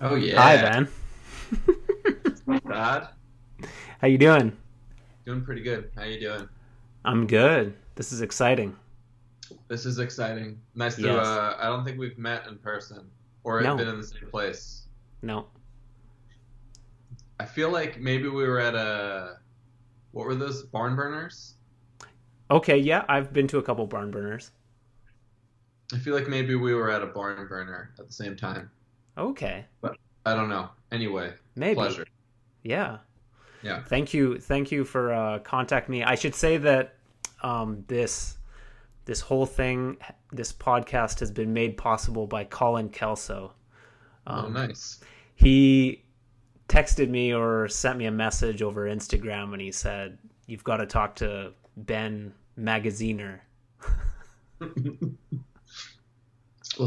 Oh yeah. Hi, Ben. Not. How you doing? Doing pretty good. How you doing? I'm good. This is exciting. This is exciting. Nice to. Yes. Uh, I don't think we've met in person or No. been in the same place. No. I feel like maybe we were at a. What were those barn burners? Okay, yeah, I've been to a couple barn burners. I feel like maybe we were at a barn burner at the same time. Okay. I don't know. Anyway, Maybe. pleasure. Yeah. Yeah. Thank you. Thank you for uh contacting me. I should say that um this this whole thing this podcast has been made possible by Colin Kelso. oh, Um, nice. he texted me or sent me a message over Instagram and he said, You've got to talk to Ben Magaziner. well,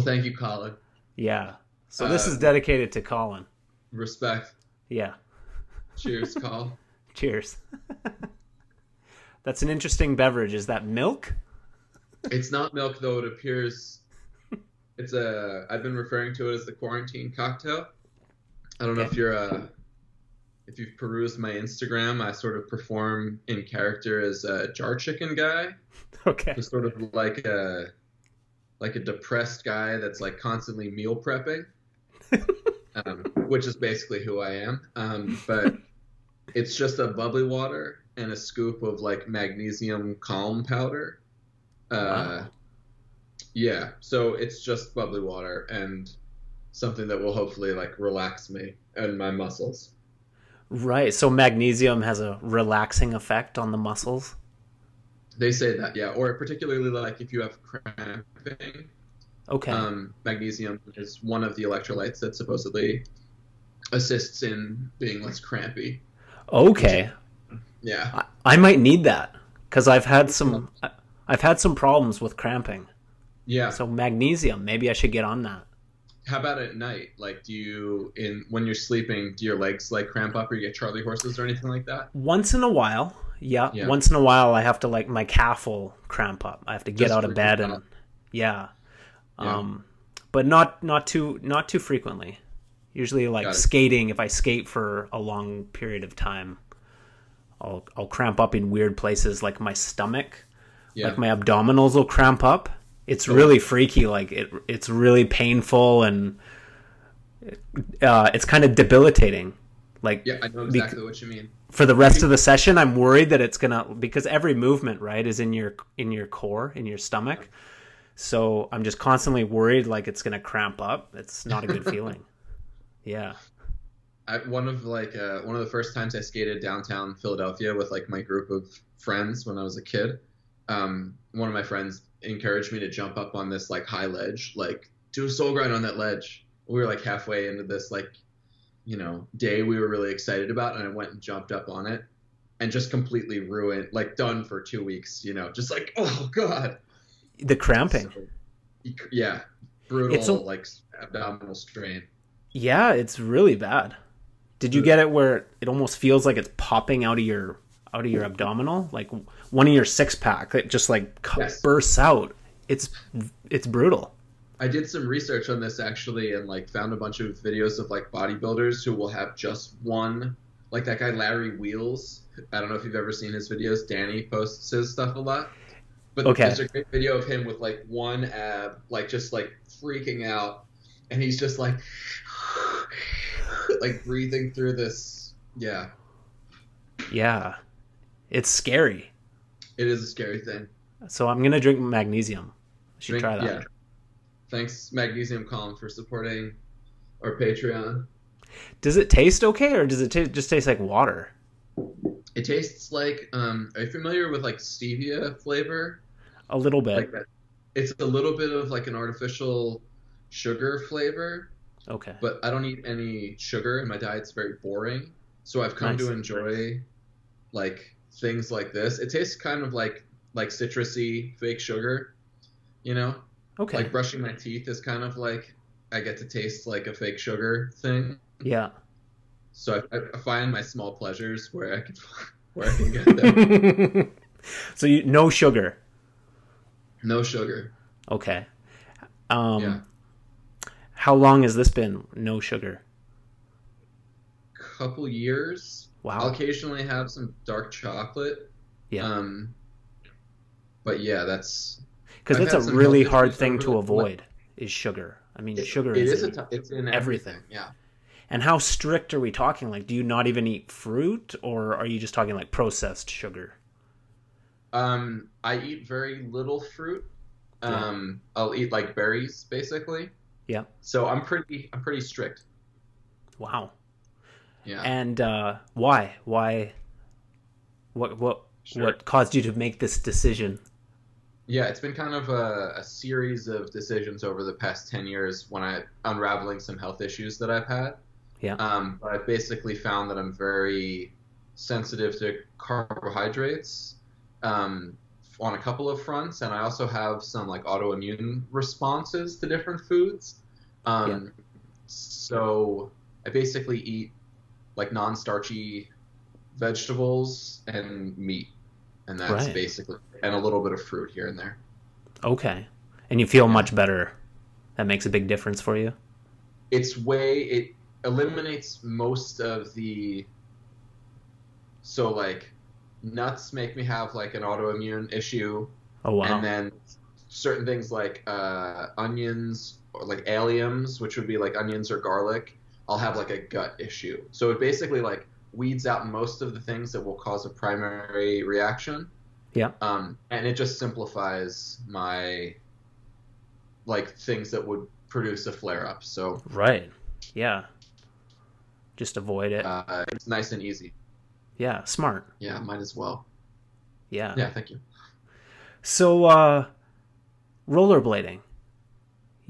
thank you, Colin. Yeah. So this Uh, is dedicated to Colin. Respect. Yeah. Cheers, Col. Cheers. That's an interesting beverage. Is that milk? It's not milk though. It appears it's a. I've been referring to it as the quarantine cocktail. I don't know if you're uh if you've perused my Instagram. I sort of perform in character as a jar chicken guy, Okay. just sort of like a like a depressed guy that's like constantly meal prepping, um, which is basically who I am. Um, but it's just a bubbly water and a scoop of like magnesium calm powder. Uh, Wow. Yeah, so it's just bubbly water and something that will hopefully like relax me and my muscles. Right. So magnesium has a relaxing effect on the muscles. They say that, yeah, or particularly like if you have cramping, Okay. um, magnesium is one of the electrolytes that supposedly assists in being less crampy. okay. Yeah, I, I might need that because I've had some I've had some problems with cramping. yeah. So magnesium, maybe I should get on that. How about at night? Like, do you in when you're sleeping, do your legs like cramp up, or you get Charlie horses or anything like that? Once in a while, yeah, Yeah. Once in a while, I have to like my calf will cramp up. I have to get Just out of bed and yeah, Yeah. um, but not not too not too frequently. Usually, like skating, if I skate for a long period of time, I'll I'll cramp up in weird places, like my stomach, Yeah, like my abdominals will cramp up. It's really freaky. Like it, it's really painful and uh, it's kind of debilitating. Like yeah, I know bec- exactly what you mean. for the rest of the session i'm worried that it's gonna because every movement right is in your in your core in your stomach so i'm just constantly worried like it's gonna cramp up it's not a good feeling yeah I, one of like uh, one of the first times I skated downtown Philadelphia with like my group of friends when I was a kid. Um, one of my friends encouraged me to jump up on this like high ledge, like do a soul grind on that ledge. We were like halfway into this like, you know, day we were really excited about, and I went and jumped up on it, and just completely ruined, like done for two weeks. You know, just like oh god, the cramping So, yeah, brutal It's a- like abdominal strain. yeah it's really bad did you get it where it almost feels like it's popping out of your out of your abdominal like one of your six pack it just like Yes. bursts out it's it's brutal I did some research on this actually and like found a bunch of videos of like bodybuilders who will have just one like that guy Larry Wheels. I don't know if you've ever seen his videos. Danny posts his stuff a lot. But Okay. there's a great video of him with like one ab, like just like freaking out and he's just like like breathing through this yeah. yeah it's scary It is a scary thing. So I'm gonna drink magnesium. I should Drink- try that. Yeah. Thanks Magnesium Calm for supporting our Patreon. Does it taste okay, or does it ta just taste like water? It tastes like um are you familiar with like stevia flavor? A little bit. Like that. It's a little bit of like an artificial sugar flavor, okay. but I don't eat any sugar and my diet's very boring. So I've come Nice. to enjoy like things like this. It tastes kind of like like citrusy fake sugar, you know? Okay. Like brushing my teeth is kind of like I get to taste like a fake sugar thing. yeah. So I, I find my small pleasures where I can where I can get them. so you no sugar. No sugar. Okay. Um, Yeah. How long has this been no sugar? couple years. Wow. I'll occasionally have some dark chocolate. Yeah. Um, but yeah, that's Because that's a really hard thing to avoid is sugar. I mean, it- sugar it is, is a in- t- it's in everything. everything. Yeah. And how strict are we talking? Like, do you not even eat fruit, or are you just talking like processed sugar? Um, I eat very little fruit. Yeah. Um, I'll eat like berries basically. Yeah. So I'm pretty I'm pretty strict. Wow. Yeah. And uh, why? Why? What? What? Sure. What caused you to make this decision? Yeah, it's been kind of a, a series of decisions over the past 10 years when I unraveling some health issues that I've had. Yeah. Um, but I've basically found that I'm very sensitive to carbohydrates um, on a couple of fronts, and I also have some like autoimmune responses to different foods. Um, So I basically eat like non-starchy vegetables and meat, and that's Right. basically and a little bit of fruit here and there. Okay. And you feel much better. That makes a big difference for you. It's way it eliminates most of the so like nuts make me have like an autoimmune issue Oh wow. and then certain things like uh, onions or like alliums which would be like onions or garlic i'll have like a gut issue so it basically like weeds out most of the things that will cause a primary reaction Yeah. um, and it just simplifies my like things that would produce a flare up so right. Yeah. Just avoid it. uh, it's nice and easy yeah. Smart. yeah might as well Yeah. yeah thank you So, uh, rollerblading.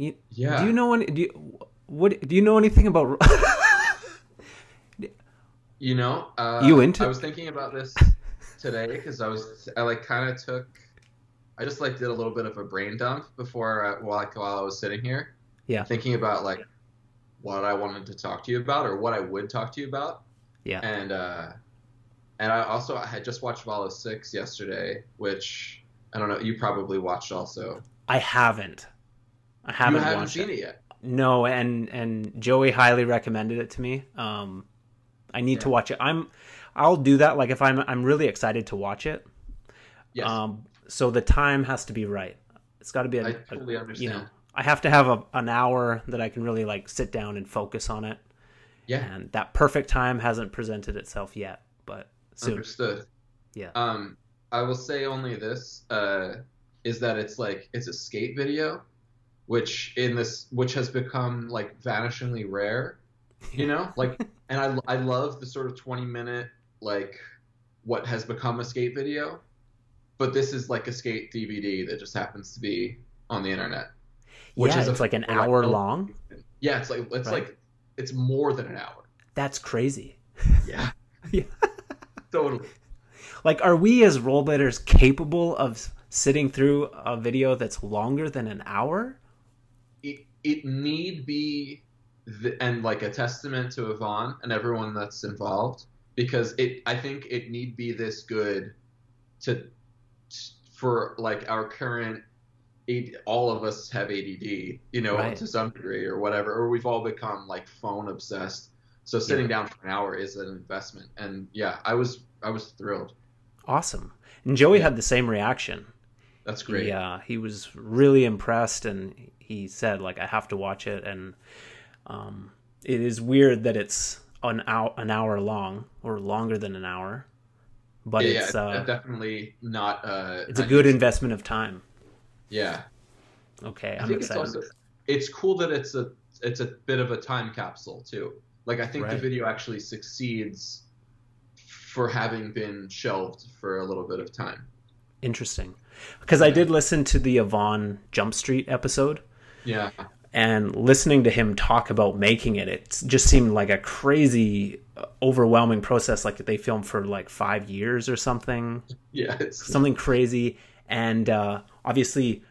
You, yeah Do you know any? Do you, what? Do you know anything about? You know, uh, You into- I was thinking about this today because I was I like kind of took I just like did a little bit of a brain dump before uh, while like, while I was sitting here. Yeah. Thinking about like what I wanted to talk to you about or what I would talk to you about. Yeah. And uh, and I also I had just watched Valo Six yesterday, which I don't know you probably watched also. I haven't. I haven't, you haven't watched seen it. it yet. No, and and Joey highly recommended it to me. Um, I need to watch it. I'm. I'll do that. Like if I'm I'm really excited to watch it. Yes, Um, so the time has to be right. It's got to be a, I a- totally understand. you know. I have to have a, an hour that I can really like sit down and focus on it. yeah, And that perfect time hasn't presented itself yet, but soon. Understood. Yeah. Um, I will say only this uh, is that it's like it's a skate video, which in this which has become like vanishingly rare. You know, like, and I I love the sort of twenty minute like what has become a skate video, but this is like a skate DVD that just happens to be on the internet. Which yeah, is a- it's like an or like- hour long. Yeah, it's like it's Right. like it's more than an hour. That's crazy. Yeah. Yeah. Totally. Like, are we as role players capable of sitting through a video that's longer than an hour? it, it need be the, and like a testament to Ivan and everyone that's involved because it I think it need be this good to for like our current all of us have ADD you know Right. to some degree or whatever or we've all become like phone obsessed so sitting Yeah. down for an hour is an investment and yeah I was I was thrilled Awesome. And Joey Yeah. had the same reaction. that's great He, uh, he was really impressed, and he said, like, I have to watch it. And um, it is weird that it's an hour, an hour long or longer than an hour, but yeah, it's yeah, uh, definitely not uh it's a good investment of time. yeah Okay, I'm excited. it's also it's cool that it's a it's a bit of a time capsule too. Like I think the video actually succeeds for having been shelved for a little bit of time. Interesting, because I did listen to the Ivan Jump Street episode. Yeah, and listening to him talk about making it it just seemed like a crazy uh, overwhelming process. Like they filmed for like five years or something. Yeah, something crazy. And uh, obviously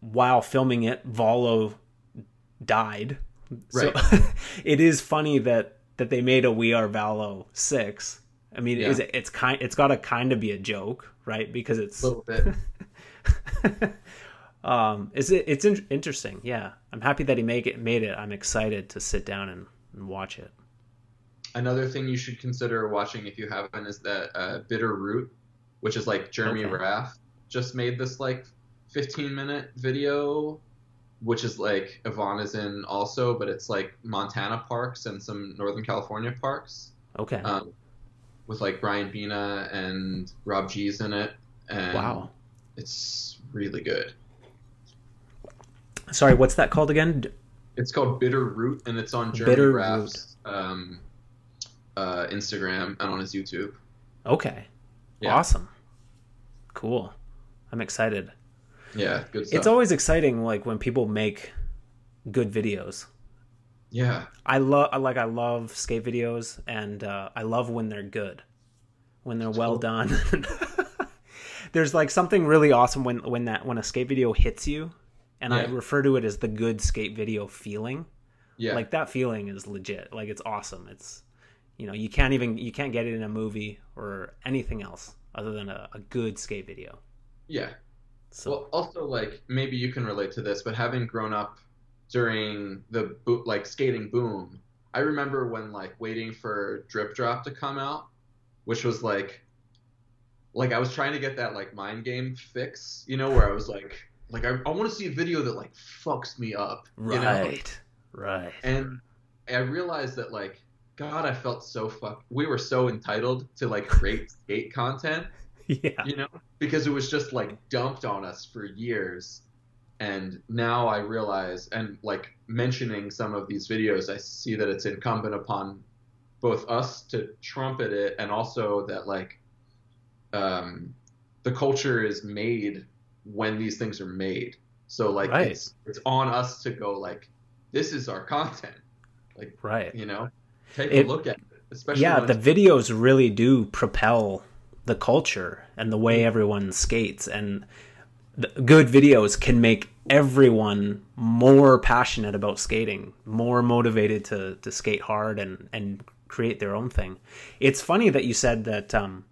while filming it valo died so it is funny that that they made a we are valo 6 i mean Yeah. is it, it's kind it's got to kind of be a joke right because it's a little bit. um is it it's in- interesting yeah i'm happy that he make it made it i'm excited to sit down and, and watch it another thing you should consider watching if you haven't is that uh, Bitter Root, which is like Jeremy Okay. Raff just made this like 15 minute video, which is like Ivan is in also, but it's like Montana parks and some Northern California parks Okay. um, with like Brian Bina and Rob G's in it. And wow. It's really good. Sorry, what's that called again? It's called Bitter Root, and it's on Jeremy Bitter Raff's um, uh, Instagram and on his YouTube. Okay. Yeah. Awesome. Cool. I'm excited. Yeah, good stuff. It's always exciting like when people make good videos. yeah, I love like I love skate videos and uh, I love when they're good. When they're well done. There's like something really awesome when when that when a skate video hits you and I refer to it as the good skate video feeling. yeah, Like that feeling is legit. Like it's awesome. It's you know, you can't even you can't get it in a movie or anything else other than a, a good skate video. yeah. So Well, also like maybe you can relate to this, but having grown up during the bo- like skating boom, I remember when like waiting for Drip Drop to come out, which was like, like I was trying to get that like mind game fix, you know, where I was like, like I, I want to see a video that like fucks me up, you know? right. Right. and I realized that like God, I felt so fuck. We were so entitled to like great skate content, Yeah. you know, because it was just like dumped on us for years. And now I realize, and like mentioning some of these videos, I see that it's incumbent upon both us to trumpet it and also that like um, the culture is made when these things are made. So like Right. it's it's on us to go like this is our content. Like Right. you know, take It- a look at it, especially yeah the videos really do propel the culture and the way everyone skates and the good videos can make everyone more passionate about skating more motivated to, to skate hard and, and create their own thing. It's funny that you said that um,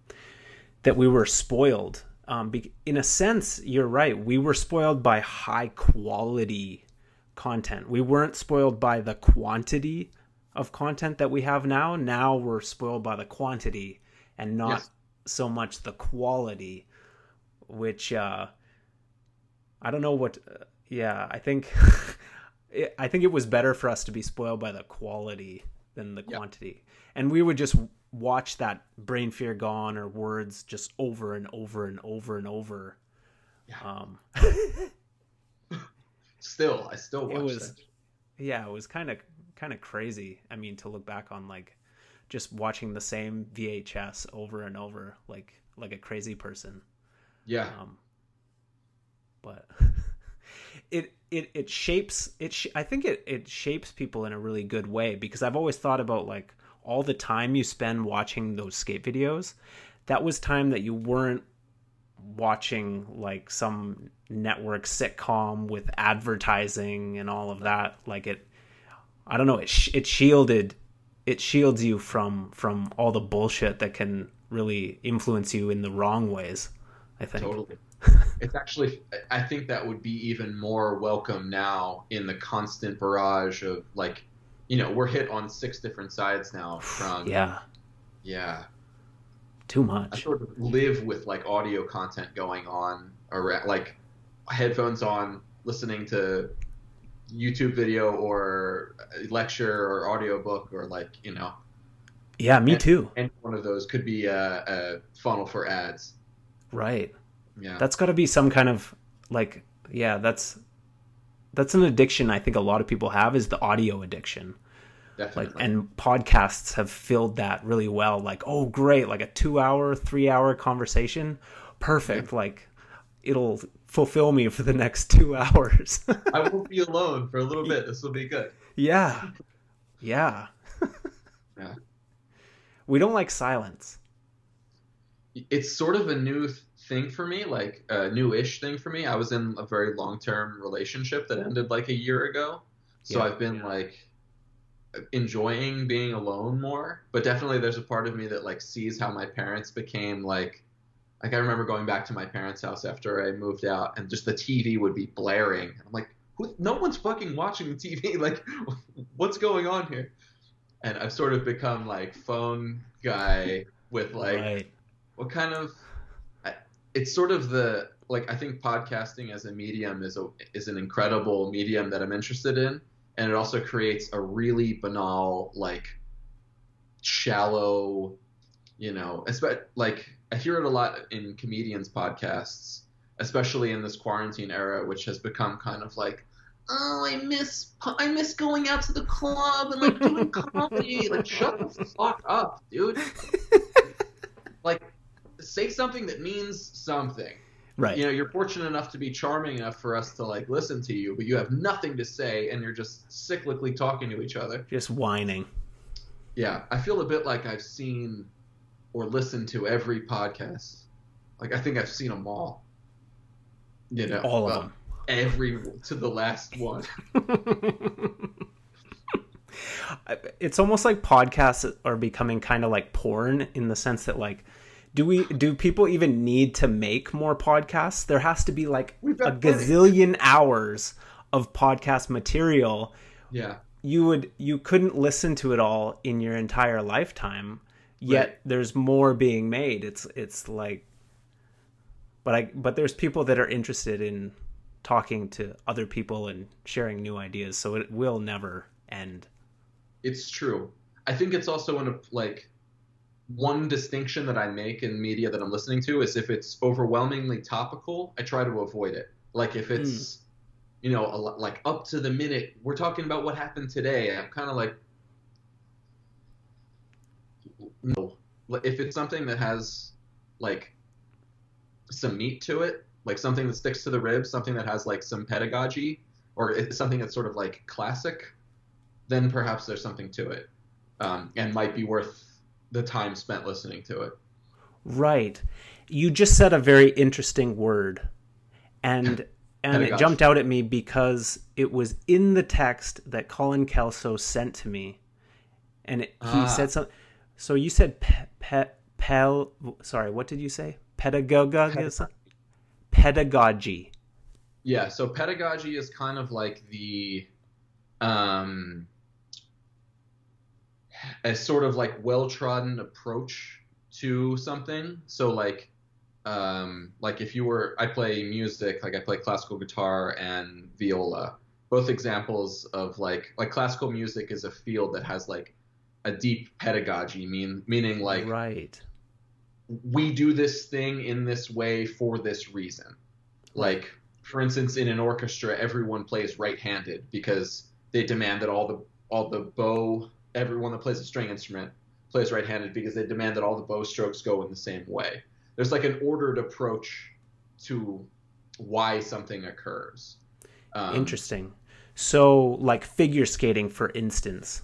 that we were spoiled. Um, be- in a sense you're right. We were spoiled by high quality content. We weren't spoiled by the quantity of content that we have now. Now we're spoiled by the quantity and not Yes. So much the quality, which uh, I don't know what. Uh, yeah, I think it, I think it was better for us to be spoiled by the quality than the Yeah. quantity, and we would just watch that brain fear gone or words just over and over and over and over. Yeah. Um, still I still watch It was- that. yeah it was kind of kind of crazy i mean to look back on like just watching the same vhs over and over like like a crazy person. Yeah, um but it it it shapes it sh- i think it it shapes people in a really good way because i've always thought about like all the time you spend watching those skate videos that was time that you weren't watching like some network sitcom with advertising and all of that. Like it i don't know it sh- it shielded it shields you from from all the bullshit that can really influence you in the wrong ways i think totally. it's actually I think that would be even more welcome now in the constant barrage of like, you know, we're hit on six different sides now from yeah yeah. too much. I sort of live with like audio content going on around like headphones on, listening to YouTube video or lecture or audiobook or like, you know, yeah me too. any one of those could be a, a funnel for ads. right. Yeah. that's got to be some kind of like yeah that's that's an addiction i think a lot of people have is the audio addiction. Definitely. like and podcasts have filled that really well. Like oh great like a two hour three hour conversation. Perfect. Like it'll fulfill me for the next two hours I won't be alone for a little bit. This will be good. yeah yeah Yeah. we don't like silence it's sort of a new thing for me, like a new-ish thing for me. I was in a very long-term relationship that ended like a year ago, so Yeah. I've been like enjoying being alone more. But definitely, there's a part of me that like sees how my parents became like. Like I remember going back to my parents' house after I moved out, and just the TV would be blaring. I'm like, Who, no one's fucking watching the TV. Like, what's going on here? and I've sort of become like phone guy with like right. what kind of it's sort of the like I think podcasting as a medium is a is an incredible medium that I'm interested in, and it also creates a really banal like shallow, you know, espe- like I hear it a lot in comedians podcasts, especially in this quarantine era, which has become kind of like. Oh, I miss I miss going out to the club and like doing comedy. Like, shut the fuck up, dude. like, say something that means something. Right. You know, you're fortunate enough to be charming enough for us to like listen to you, but you have nothing to say and you're just cyclically talking to each other. Just whining. Yeah, I feel a bit like I've seen or listened to every podcast. Like I think I've seen them all. You know, All of them. every to the last one. it's almost like podcasts are becoming kind of like porn in the sense that like do we do people even need to make more podcasts there has to be like a plenty. gazillion hours of podcast material Yeah, you would you couldn't listen to it all in your entire lifetime yet Right. there's more being made it's it's like but i but there's people that are interested in talking to other people and sharing new ideas so it will never end it's true. I think it's also in a like one distinction that I make in media that I'm listening to is if it's overwhelmingly topical, I try to avoid it. Like if it's hmm. you know a, like up to the minute, we're talking about what happened today. I'm kind of like no. If it's something that has like some meat to it, like something that sticks to the ribs, something that has like some pedagogy, or something that's sort of like classic, then perhaps there's something to it, um, and might be worth the time spent listening to it. right you just said a very interesting word and and it jumped out at me because it was in the text that Colin Kelso sent to me and it, he Ah. said something so you said pe, pe, pel sorry what did you say pedagogy pedagogy Yeah, so pedagogy is kind of like the um a sort of like well-trodden approach to something. So like um like if you were I play music, like I play classical guitar and viola. Both examples of like like classical music is a field that has like a deep pedagogy mean meaning like right we do this thing in this way for this reason. Like, for instance, in an orchestra, everyone plays right-handed because they demand that all the all the bow, everyone that plays a string instrument plays right-handed because they demand that all the bow strokes go in the same way. There's like an ordered approach to why something occurs. Um, interesting so like figure skating for instance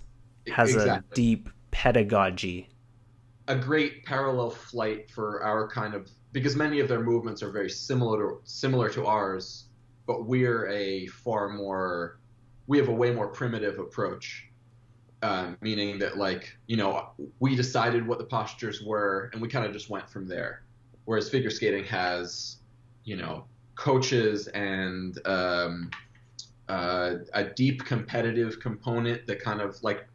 has a deep pedagogy. A great parallel flight for our kind of because many of their movements are very similar to, similar to ours, but we're a far more we have a way more primitive approach, um, meaning that like you know we decided what the postures were and we kind of just went from there, whereas figure skating has you know coaches and um, uh, a deep competitive component that kind of like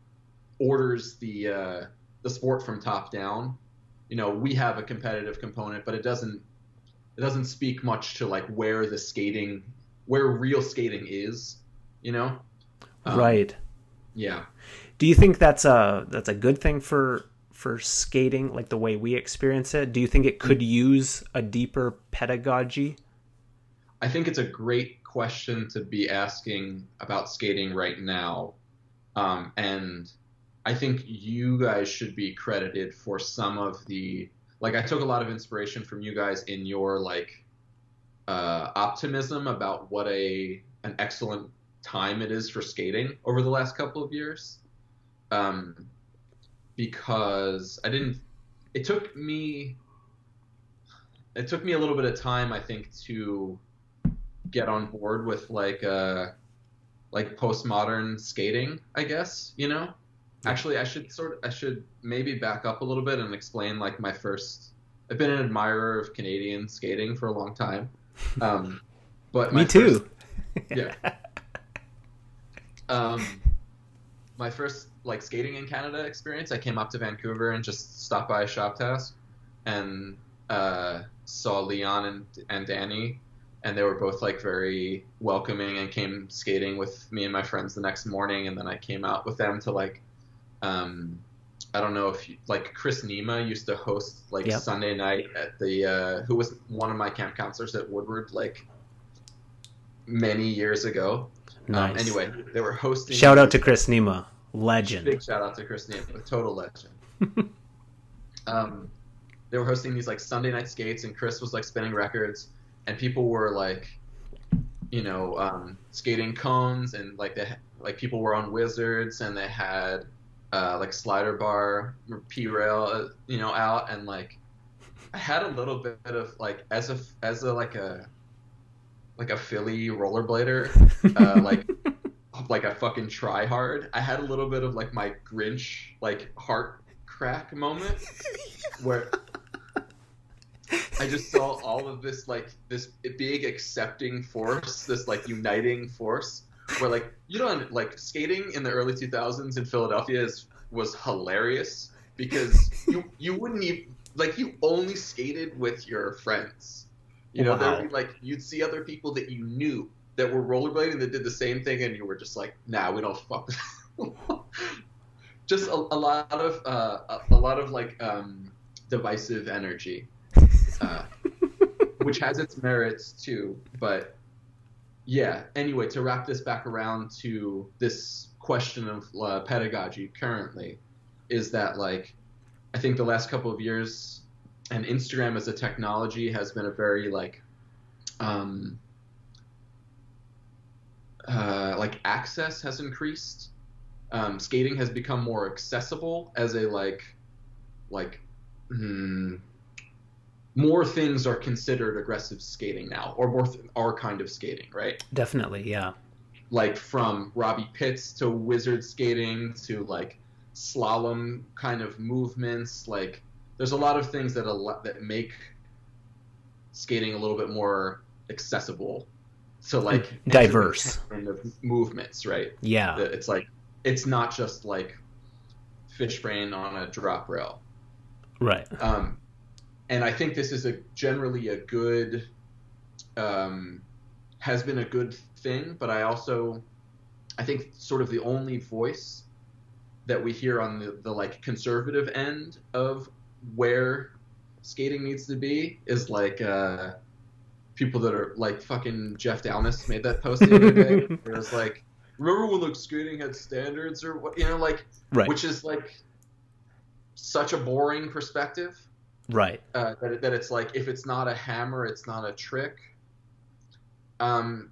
orders the uh, the sport from top down. You know, we have a competitive component, but it doesn't it doesn't speak much to like where the skating where real skating is. You know, Um, right. Yeah, do you think that's a that's a good thing for for skating like the way we experience it? Do you think it could use a deeper pedagogy? I think it's a great question to be asking about skating right now, um, and I think you guys should be credited for some of the like. I took a lot of inspiration from you guys in your like uh, optimism about what a an excellent time it is for skating over the last couple of years, um, because I didn't. It took me. It took me a little bit of time, I think, to get on board with like uh like postmodern skating i guess you know actually i should sort of i should maybe back up a little bit and explain like my first i've been an admirer of canadian skating for a long time. Um but me too. first- yeah. Um my first like skating in Canada experience, I came up to Vancouver and just stopped by a Shop Task and uh, saw Leon and and Danny, and they were both like very welcoming and came skating with me and my friends the next morning, and then I came out with them to like. Um, I don't know if you, like Chris Nema used to host like Yep. Sunday night at the uh, who was one of my camp counselors at Woodward like many years ago. Nice. Um, anyway, they were hosting. Shout out to Chris Nema, legend. Big shout out to Chris Nema, a total legend. um, they were hosting these like Sunday night skates, and Chris was like spinning records, and people were like, you know, um, skating cones, and like they like people were on wizards, and they had uh, like slider bar, P rail, uh, you know, out, and like I had a little bit of like as a as a like a like a Philly rollerblader, uh, like like a fucking try hard. I had a little bit of like my Grinch like heart crack moment where I just saw all of this like this big accepting force, this like uniting force where like you know like skating in the early 2000s in Philadelphia is was hilarious because you you wouldn't even like you only skated with your friends. You know, Wow. there'd be like you'd see other people that you knew that were rollerblading that did the same thing, and you were just like, "Nah, we don't fuck." with just a, a lot of uh, a, a lot of like um, divisive energy, uh, which has its merits too. But yeah, anyway, to wrap this back around to this question of uh, pedagogy currently, is that like I think the last couple of years and Instagram as a technology has been a very like um, uh, like access has increased. Um, skating has become more accessible as a like like hmm, more things are considered aggressive skating now, or more th- our kind of skating, right? Definitely, yeah. like from Robbie Pitts to wizard skating to like slalom kind of movements. Like there's a lot of things that al- that make skating a little bit more accessible to like Diverse. kind of movements, right? Yeah. It's like it's not just like fish brain on a drop rail. Right. Um, and I think this is a generally a good, um, has been a good thing. But I also, I think sort of the only voice that we hear on the, the like conservative end of where skating needs to be is like uh, people that are like fucking Jeff Downes made that post the other day. where it was like, remember when like skating had standards or what? You know, like Right. which is like such a boring perspective right. uh, that, that it's like if it's not a hammer, it's not a trick. Um,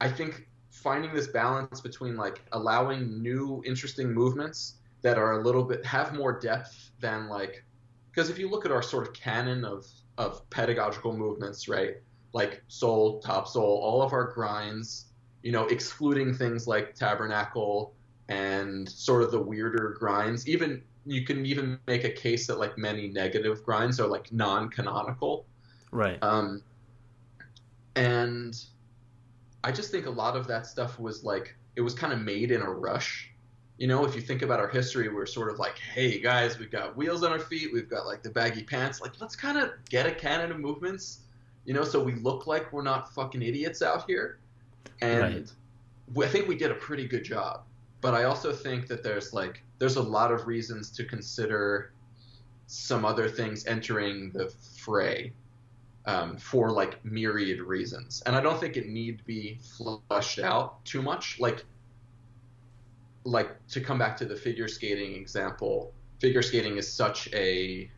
I think finding this balance between like allowing new interesting movements that are a little bit have more depth than like because if you look at our sort of canon of of pedagogical movements, right? Like soul, top soul, all of our grinds, you know, excluding things like tabernacle and sort of the weirder grinds. Even you can even make a case that like many negative grinds are like non-canonical. Right. Um, and I just think a lot of that stuff was like it was kind of made in a rush. You know, if you think about our history, we're sort of like, hey guys, we've got wheels on our feet, we've got like the baggy pants, like let's kind of get a canon of movements, you know, so we look like we're not fucking idiots out here. And Right. we- I think we did a pretty good job. But I also think that there's like there's a lot of reasons to consider some other things entering the fray um, for like myriad reasons, and I don't think it need be flushed out too much. Like, like to come back to the figure skating example, figure skating is such a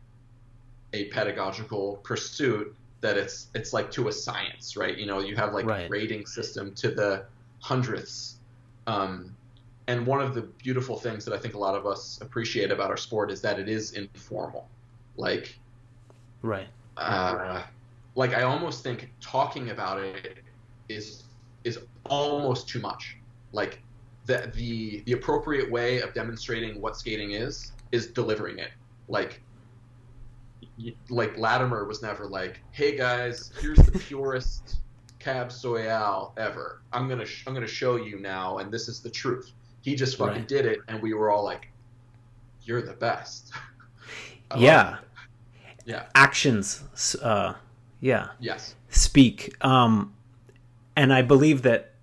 a pedagogical pursuit that it's it's like to a science, right? You know, you have like Right. rating system to the hundredths. Um, and one of the beautiful things that I think a lot of us appreciate about our sport is that it is informal. Like, Right. uh, like I almost think talking about it is is almost too much. Like the the the appropriate way of demonstrating what skating is is delivering it. Like like Latimer was never like, "Hey guys, here's the purest cab soyale ever. I'm gonna sh- I'm gonna show you now, and this is the truth." He just fucking Right. did it, and we were all like, "You're the best." Yeah. Yeah. Actions. Uh, yeah. Yes. speak. Um, and I believe that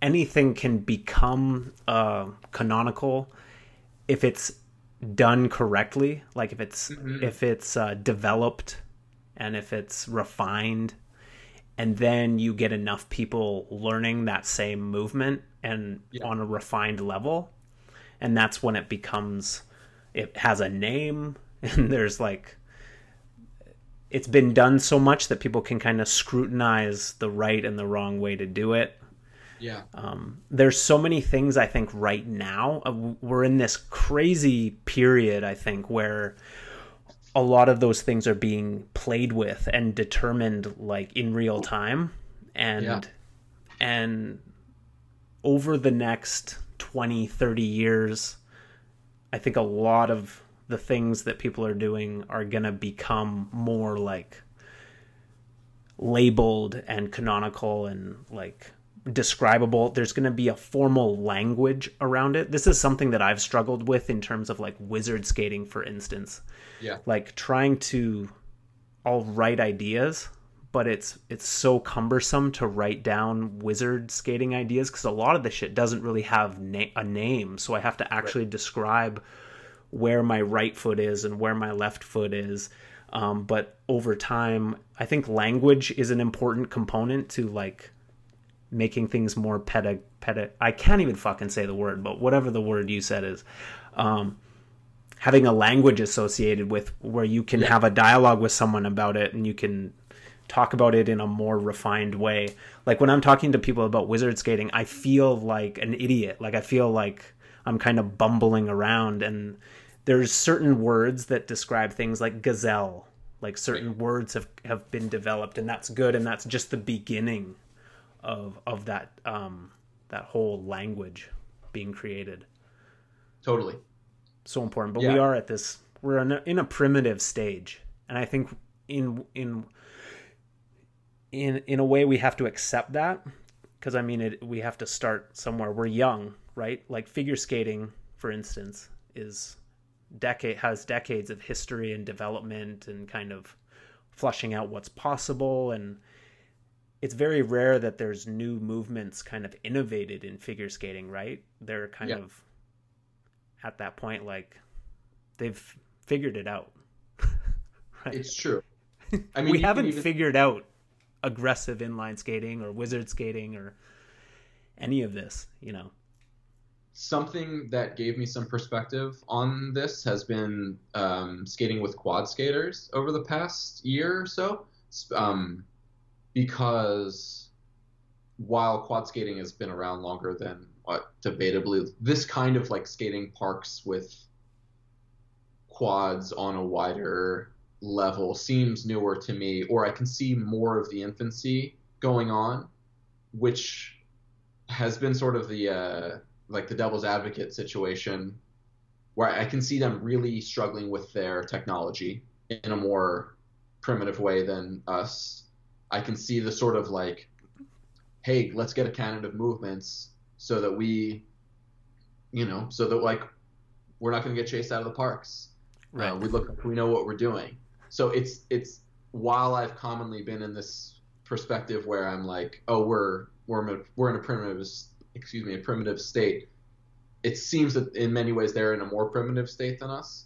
anything can become uh, canonical if it's done correctly. Like if it's Mhm. if it's uh, developed and if it's refined, and then you get enough people learning that same movement and Yeah. on a refined level, and that's when it becomes it has a name and there's like it's been done so much that people can kind of scrutinize the right and the wrong way to do it. Yeah. Um, there's so many things I think right now. Uh, we're in this crazy period, I think, where a lot of those things are being played with and determined like in real time. And Yeah. and over the next 20, 30 years, I think a lot of the things that people are doing are going to become more like labeled and canonical and like describable. There's going to be a formal language around it. This is something that i've struggled with in terms of like wizard skating for instance. Yeah. like trying to all write ideas but it's it's so cumbersome to write down wizard skating ideas because a lot of the shit doesn't really have na- a name. So i have to actually describe where my right foot is and where my left foot is. Um, but over time i think language is an important component to like making things more peda peda i can't even fucking say the word but whatever the word you said is. Um, having a language associated with where you can Yeah. have a dialogue with someone about it and you can talk about it in a more refined way. Like when i'm talking to people about wizard skating i feel like an idiot. Like i feel like i'm kind of bumbling around. And there's certain words that describe things like gazelle. Like certain words have have been developed and that's good and that's just the beginning of of that um that whole language being created. Totally. so important. But Yeah. we are at this we're in a, in a primitive stage. And i think in in in in a way we have to accept that because i mean it, we have to start somewhere. We're young right? Like figure skating for instance is decade has decades of history and development and kind of flushing out what's possible and it's very rare that there's new movements kind of innovated in figure skating right? They're kind Yeah. of at that point like they've figured it out. Right. It's true. I mean, we haven't even- figured out aggressive inline skating or wizard skating or any of this you know something that gave me some perspective on this has been um, skating with quad skaters over the past year or so. Um, because while quad skating has been around longer than what debatably this kind of like skating parks with quads on a wider level seems newer to me, or I can see more of the infancy going on, which has been sort of the uh, like the devil's advocate situation where I can see them really struggling with their technology in a more primitive way than us. I can see the sort of like, hey, let's get a canon of movements so that we, you know, so that like we're not going to get chased out of the parks. Uh, we look like we know what we're doing. So it's it's while I've commonly been in this perspective where I'm like, oh, we're we're in a, we're in a primitive excuse me a primitive state. It seems that in many ways they're in a more primitive state than us,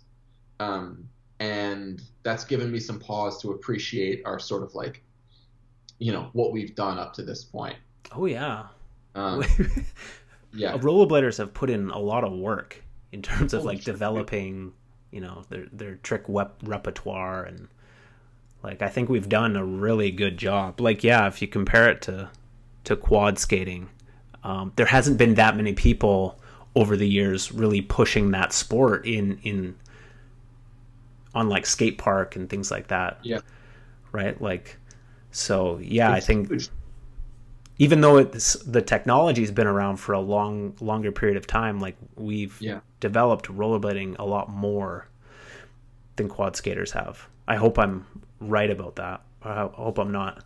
um, and that's given me some pause to appreciate our sort of like, you know, what we've done up to this point. oh yeah Um, yeah, rollerbladers have put in a lot of work in terms of Holy like shit. developing you know their their trick wep- repertoire and like i think we've done a really good job like yeah if you compare it to to quad skating um, there hasn't been that many people over the years really pushing that sport in in on like skate park and things like that Yeah. right like so yeah i think huge. Even though it's the technology's been around for a long longer period of time like we've Yeah. developed rollerblading a lot more than quad skaters have i hope i'm right about that i hope i'm not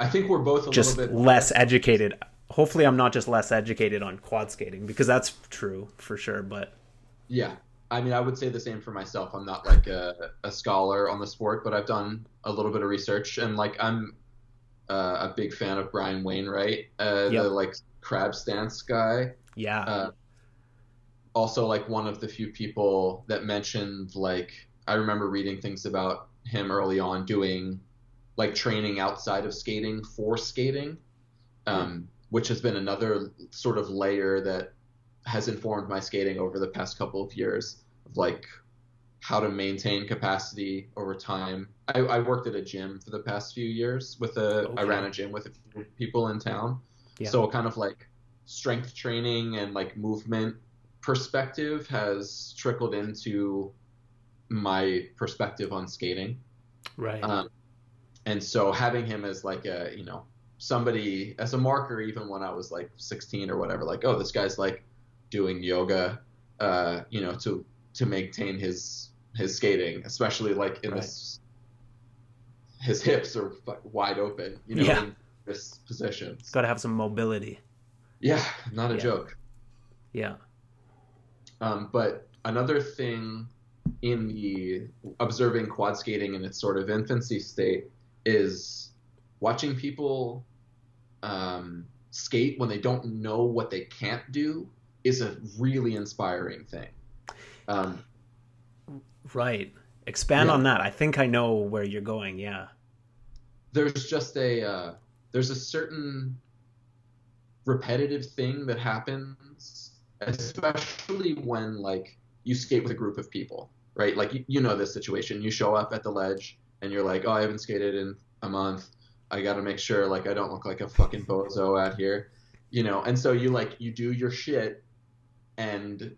I think we're both a just little bit less educated hopefully I'm not just less educated on quad skating because that's true for sure. But yeah, I mean, I would say the same for myself. I'm not like a, a scholar on the sport, but I've done a little bit of research and like I'm uh, a big fan of Brian Wainwright, uh, Yep. the like crab stance guy. yeah, Uh, also, like one of the few people that mentioned like I remember reading things about him early on doing like training outside of skating for skating, um, which has been another sort of layer that has informed my skating over the past couple of years of like how to maintain capacity over time. I, I worked at a gym for the past few years with a I Okay. ran a gym with a few people in town. Yeah. So kind of like strength training and like movement perspective has trickled into my perspective on skating. right. Um, and so having him as like a, you know, somebody as a marker, even when I was like 16 or whatever, like, oh, this guy's like doing yoga, uh, you know, to, to maintain his, his skating, especially like in Right. this, his hips are wide open, you know, Yeah. in this position. Got to have some mobility. Yeah. Not a Yeah. joke. Yeah. Um, but another thing in the observing quad skating in its sort of infancy state is watching people um, skate when they don't know what they can't do is a really inspiring thing. Um, Right. Expand Yeah. on that. I think I know where you're going. Yeah. there's just a uh, there's a certain repetitive thing that happens, especially when like you skate with a group of people, right? Like you, you know this situation. You show up at the ledge and you're like, oh, I haven't skated in a month. I got to make sure like I don't look like a fucking bozo out here, you know. And so you like you do your shit, and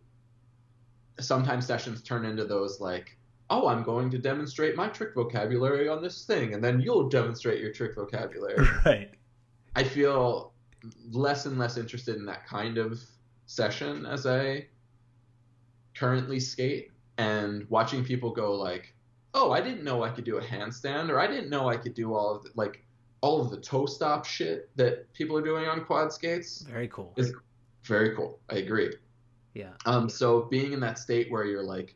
sometimes sessions turn into those like oh, I'm going to demonstrate my trick vocabulary on this thing, and then you'll demonstrate your trick vocabulary. Right. I feel less and less interested in that kind of session as I currently skate, and watching people go like, oh, I didn't know I could do a handstand, or I didn't know I could do all of the, like all of the toe stop shit that people are doing on quad skates. Very cool. Is very cool. I agree. Yeah. Um, so being in that state where you're like,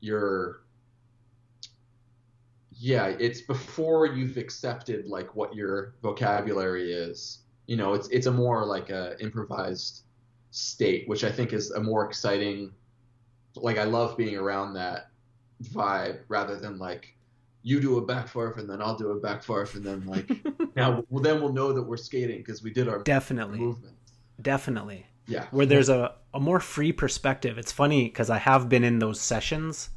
you're, yeah, it's before you've accepted like what your vocabulary is. You know, it's it's a more like a improvised state, which I think is a more exciting. Like I love being around that vibe rather than like you do a back farf and then I'll do a back farf and then like now well, then we'll know that we're skating because we did our Definitely. movement. Definitely. Yeah. Where there's a, a more free perspective. It's funny because I have been in those sessions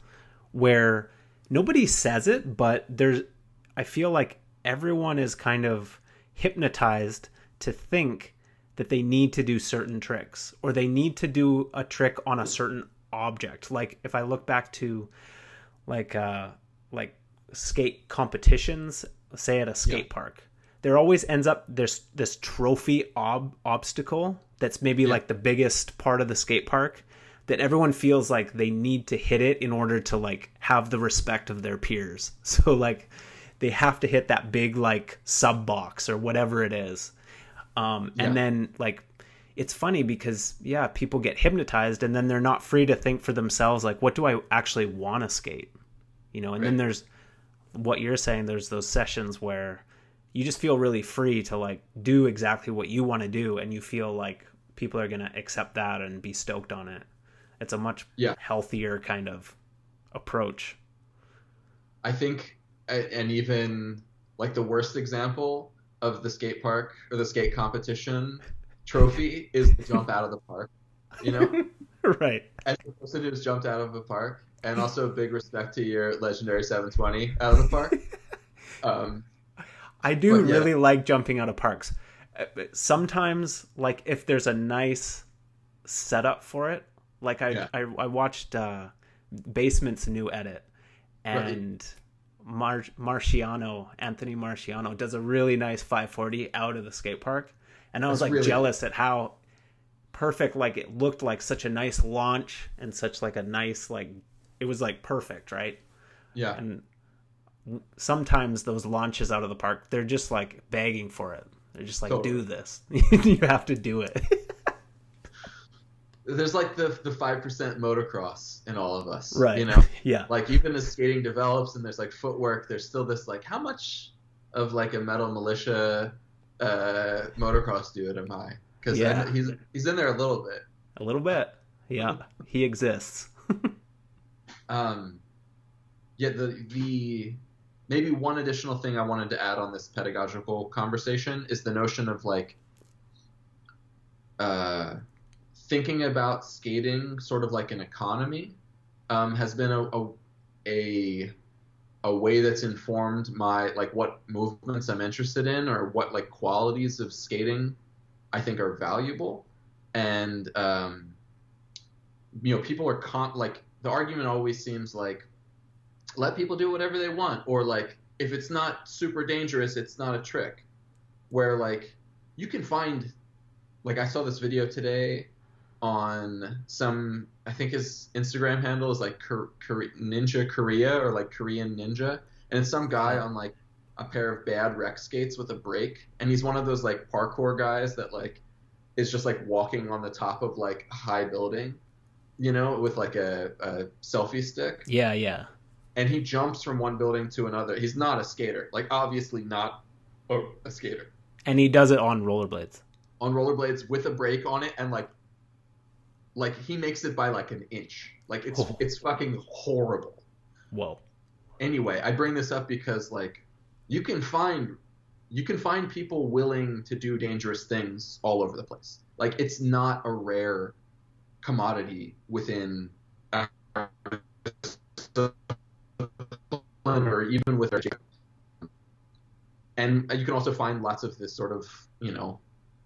where nobody says it, but there's I feel like everyone is kind of hypnotized to think that they need to do certain tricks or they need to do a trick on a certain object. Like if I look back to like uh like skate competitions, say at a skate Yeah. park, there always ends up there's this trophy ob- obstacle that's maybe like the biggest part of the skate park that everyone feels like they need to hit it in order to like have the respect of their peers. So like they have to hit that big like sub box or whatever it is. Um, and then like it's funny because yeah, people get hypnotized and then they're not free to think for themselves like what do I actually want to skate? You know, and then there's what you're saying there's those sessions where you just feel really free to like do exactly what you want to do and you feel like people are going to accept that and be stoked on it. It's a much Yeah. healthier kind of approach. I think, and even like the worst example of the skate park or the skate competition trophy is the jump out of the park. You know, right. as the person who's jumped out of the park, and also big respect to your legendary 720 out of the park. Um, I do But, yeah. really like jumping out of parks. Uh, Sometimes, like if there's a nice setup for it, like I Yeah. I, I watched uh, Basement's new edit, and Mar- Marciano Anthony Marciano does a really nice 540 out of the skate park, and I was That's like really- jealous at how perfect like it looked like such a nice launch and such like a nice like it was like perfect right yeah, and sometimes those launches out of the park they're just like begging for it They're just like, Totally. do this. you have to do it. There's like the the five percent motocross in all of us, right. You know, yeah. like even as skating develops and there's like footwork, there's still this like how much of like a metal militia uh, motocross dude am I? Because Yeah. he's he's in there a little bit. A little bit. Yeah. He exists. Um, yeah, the the maybe one additional thing I wanted to add on this pedagogical conversation is the notion of like uh, thinking about skating sort of like an economy um, has been a, a a a way that's informed my like what movements I'm interested in or what like qualities of skating I think are valuable. And um, you know people are con- like the argument always seems like let people do whatever they want or like if it's not super dangerous it's not a trick. Where like you can find like i saw this video today on some i think his instagram handle is like ninja korea or like korean ninja. And it's some guy on like a pair of bad rec skates with a brake. And he's one of those like parkour guys that like is just like walking on the top of like a high building you know with like a, a selfie stick. Yeah, yeah. And he jumps from one building to another. He's not a skater, like obviously not a, a skater. And he does it on rollerblades. On rollerblades with a brake on it, and like, like he makes it by like an inch. Like it's Oh. it's fucking horrible. Whoa. Anyway, I bring this up because like, you can find you can find people willing to do dangerous things all over the place. Like it's not a rare commodity within our or even with our and you can also find lots of this sort of you know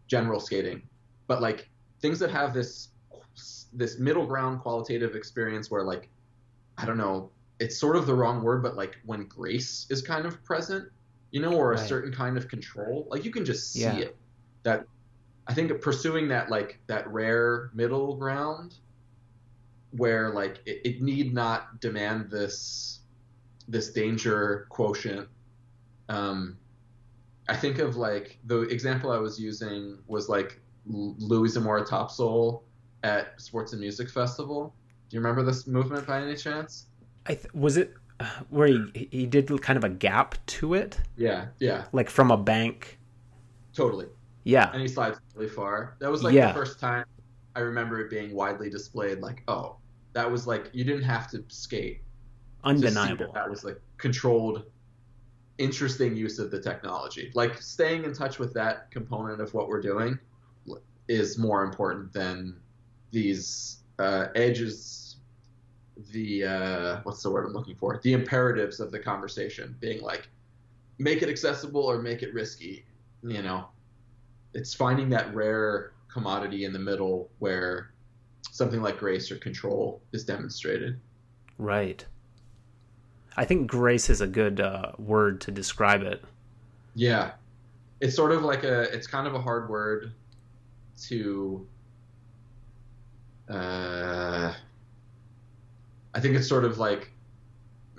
general skating but like things that have this this middle ground qualitative experience where like i don't know it's sort of the wrong word but like when grace is kind of present you know or a Right. certain kind of control like you can just see Yeah. it that i think pursuing that like that rare middle ground where like it, it need not demand this this danger quotient um i think of like the example i was using was like louis zamora topsoul at sports and music festival do you remember this movement by any chance I th- was it uh, where he he did kind of a gap to it, yeah yeah like from a bank. totally Yeah. and he slides really far that was like Yeah. the first time i remember it being widely displayed like oh that was like you didn't have to skate that Undeniable. that was like controlled interesting use of the technology like staying in touch with that component of what we're doing is more important than these uh, edges the uh, what's the word i'm looking for the imperatives of the conversation being like make it accessible or make it risky you know it's finding that rare commodity in the middle where something like grace or control is demonstrated Right. I think grace is a good uh, word to describe it. Yeah. It's sort of like a it's kind of a hard word to uh I think it's sort of like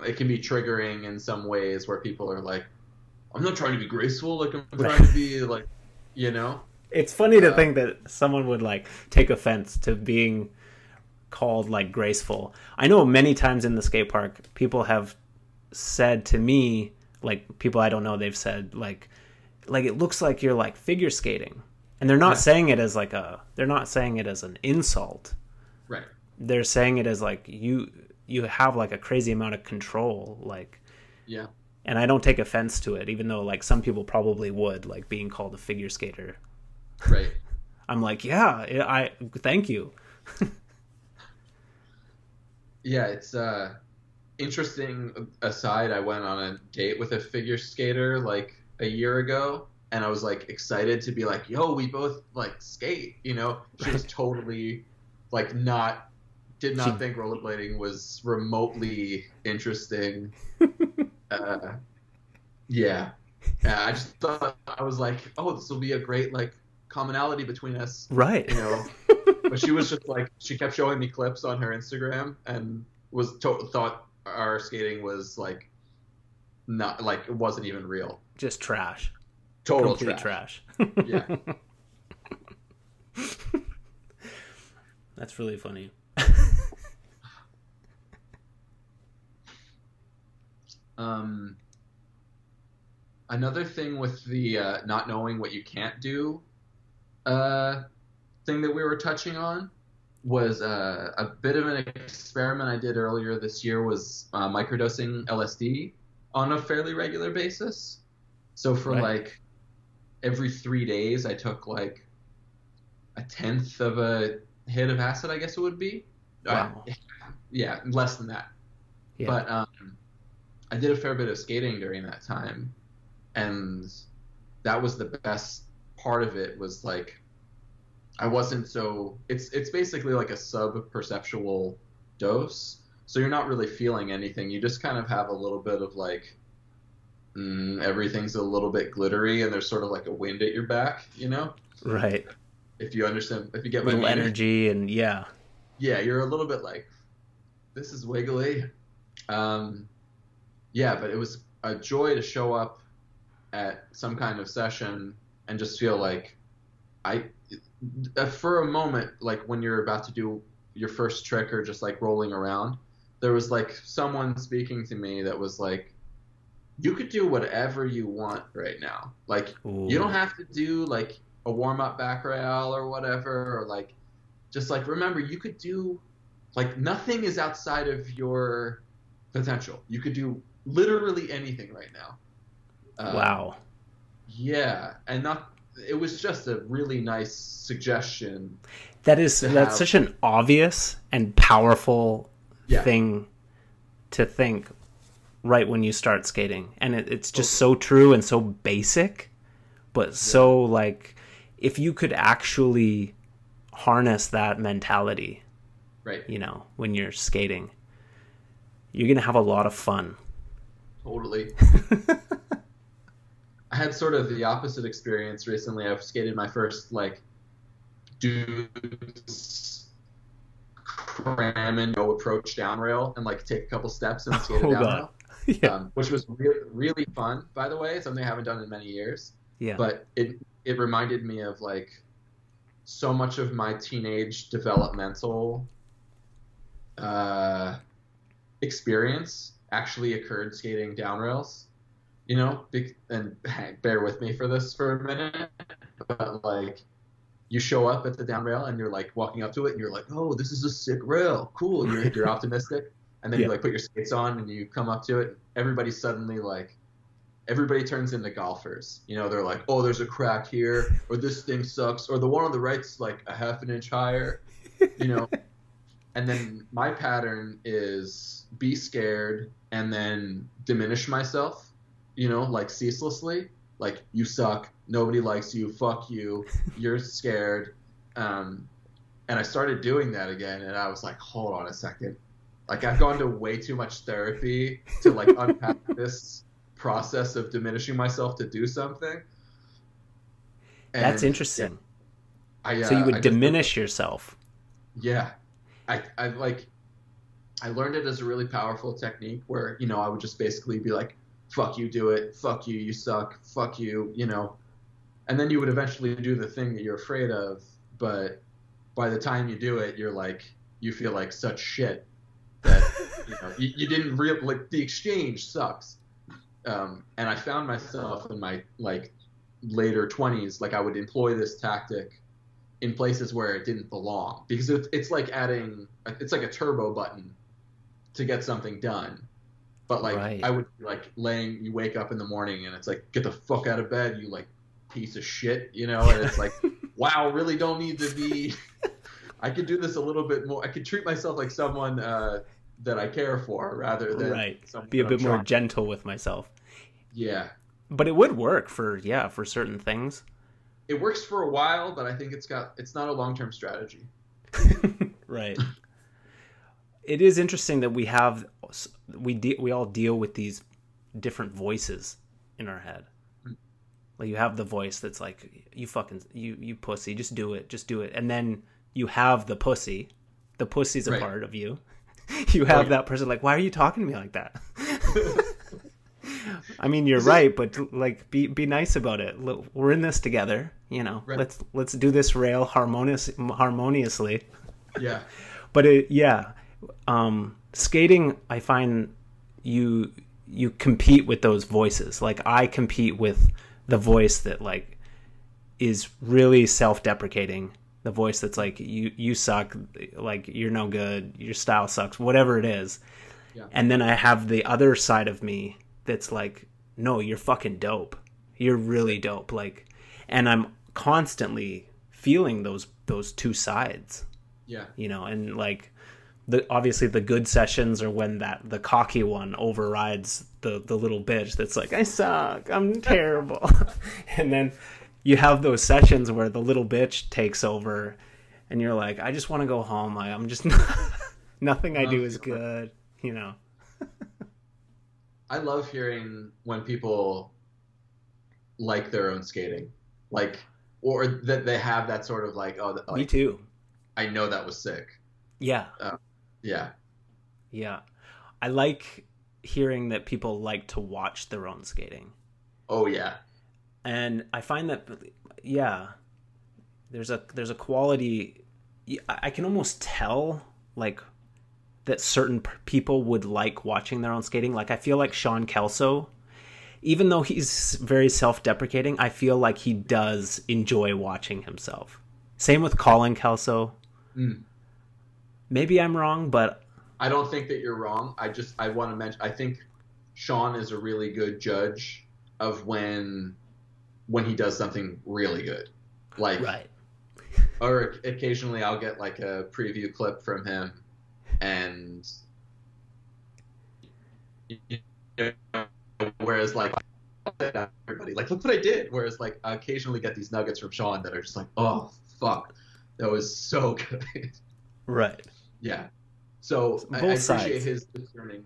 it can be triggering in some ways where people are like I'm not trying to be graceful like I'm trying to be like you know It's funny to Uh, think that someone would like take offense to being called like graceful. I know many times in the skate park, people have said to me, like people I don't know, they've said like, like it looks like you're like figure skating, and they're not Yeah. saying it as like a, they're not saying it as an insult. right They're saying it as like you you have like a crazy amount of control, like yeah and I don't take offense to it, even though like some people probably would, like being called a figure skater. right I'm like, yeah, I thank you. Yeah, it's uh interesting aside, I went on a date with a figure skater like a year ago and I was like excited to be like, "Yo, we both like skate," you know? She was totally like not did not She- think rollerblading was remotely interesting. uh yeah. Yeah, I just thought I was like, "Oh, this will be a great like commonality between us." Right. You know, but she was just like she kept showing me clips on her Instagram and was to- thought our skating was like not like it wasn't even real. Just trash. Total complete trash. trash. Yeah. That's really funny. Um, another thing with the uh, not knowing what you can't do uh, thing that we were touching on was uh, a bit of an experiment I did earlier this year was uh, microdosing LSD on a fairly regular basis. So for Right. like every three days, I took like a tenth of a hit of acid, I guess it would be. Uh, Wow. yeah, less than that. Yeah. But um, I did a fair bit of skating during that time, and that was the best part of it. Was like I wasn't so. It's it's basically like a sub perceptual dose, so you're not really feeling anything. You just kind of have a little bit of like. Mm, everything's a little bit glittery, and there's sort of like a wind at your back, you know. right. If you understand, if you get my Little energy and yeah. yeah, you're a little bit like, this is wiggly. Um, yeah, but it was a joy to show up at some kind of session and just feel like I, uh, for a moment, like when you're about to do your first trick or just like rolling around, there was like someone speaking to me that was like, you could do whatever you want right now. Like, Ooh. you don't have to do like a warm up back rail or whatever, or like just like remember you could do like nothing is outside of your potential. You could do literally anything right now. Um, Wow. Yeah, and not. It was just a really nice suggestion. That is that's have- such an obvious and powerful Yeah. thing to think right when you start skating. And it, it's just so true and so basic, but so like if you could actually harness that mentality, Right. you know, when you're skating, you're going to have a lot of fun. Totally. I had sort of the opposite experience recently. I've skated my first like dudes cram and no approach down rail and like take a couple steps and skate Oh, down rail. yeah. um, which was re- really fun, by the way. Something I haven't done in many years. yeah. But it it reminded me of like so much of my teenage developmental uh, experience actually occurred skating down rails. You know, and bear with me for this for a minute, but like. You show up at the down rail and you're like walking up to it and you're like, oh, this is a sick rail, cool. You're you're optimistic, and then Yeah. you like put your skates on and you come up to it. Everybody suddenly like, everybody turns into golfers. You know, they're like, oh, there's a crack here, or this thing sucks, or the one on the right's like a half an inch higher. You know, and then my pattern is be scared and then diminish myself. You know, like ceaselessly, like you suck, nobody likes you, fuck you, you're scared. Um, and I started doing that again, and I was like, hold on a second. Like I've gone to way too much therapy to like unpack this process of diminishing myself to do something. That's And, interesting. I, uh, so you I would just- diminish yourself. Yeah, I, I like. I learned it as a really powerful technique where you know I would just basically be like, "Fuck you, do it. Fuck you, you suck. Fuck you, you know," and then you would eventually do the thing that you're afraid of. But by the time you do it, you're like, you feel like such shit that you know you, you didn't real like the exchange sucks. Um, and I found myself in my like later 20s, like I would employ this tactic in places where it didn't belong because it's, it's like adding it's like a turbo button to get something done but like Right. i would be like laying you wake up in the morning and it's like get the fuck out of bed you like piece of shit you know and it's like wow really don't need to be i could do this a little bit more i could treat myself like someone uh, that i care for rather than Right. Be a bit more gentle with myself. yeah But it would work for yeah, for certain things. it works for a while but i think it's got it's not a long-term strategy right. It is interesting that we have we de- we all deal with these different voices in our head. Like you have the voice that's like you fucking you you pussy, just do it, just do it. And then you have the pussy. The pussy's a Right. part of you. You have that person like, why are you talking to me like that? I mean, you're right, but like, be be nice about it. We're in this together, you know. Right. Let's let's do this rail harmonious harmoniously. yeah. But it, yeah, um, skating, I find you you compete with those voices. Like I compete with the voice that like is really self-deprecating. The voice that's like you you suck, like you're no good, your style sucks, whatever it is. Yeah. And then I have the other side of me that's like, no, you're fucking dope. You're really dope. Like, and I'm constantly feeling those those two sides Yeah. you know and like the obviously the good sessions are when that the cocky one overrides the the little bitch that's like i suck. I'm terrible. And then you have those sessions where the little bitch takes over and you're like i just want to go home. I, i'm just nothing i do oh, is good you know? I love hearing when people like their own skating, like, or that they have that sort of like, oh, me too. I know that was sick. yeah uh, Yeah. yeah i like hearing that people like to watch their own skating Oh yeah. and I find that yeah, there's a there's a quality I can almost tell like that certain p- people would like watching their own skating. Like I feel like Sean Kelso, even though he's very self-deprecating, I feel like he does enjoy watching himself. Same with Colin Kelso. Mm. Maybe I'm wrong, but I don't think that you're wrong. I just I want to mention. I think Sean is a really good judge of when when he does something really good. Like, right, or occasionally I'll get like a preview clip from him, and you know, whereas like everybody like look what I did. Whereas like I occasionally get these nuggets from Sean that are just like, oh fuck, that was so good. right. Yeah. So I, I Both appreciate sides. his discerning.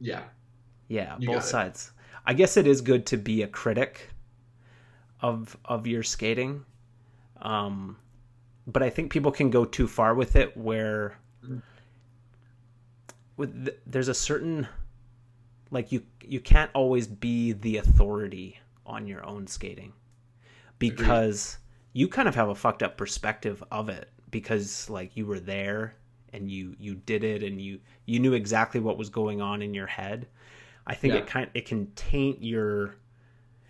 Yeah. Yeah, You both got it. sides. I guess it is good to be a critic of of your skating. Um but I think people can go too far with it where Mm. with th- there's a certain like you you can't always be the authority on your own skating because you kind of have a fucked up perspective of it because like you were there and you you did it and you you knew exactly what was going on in your head i think Yeah. it kind it can taint your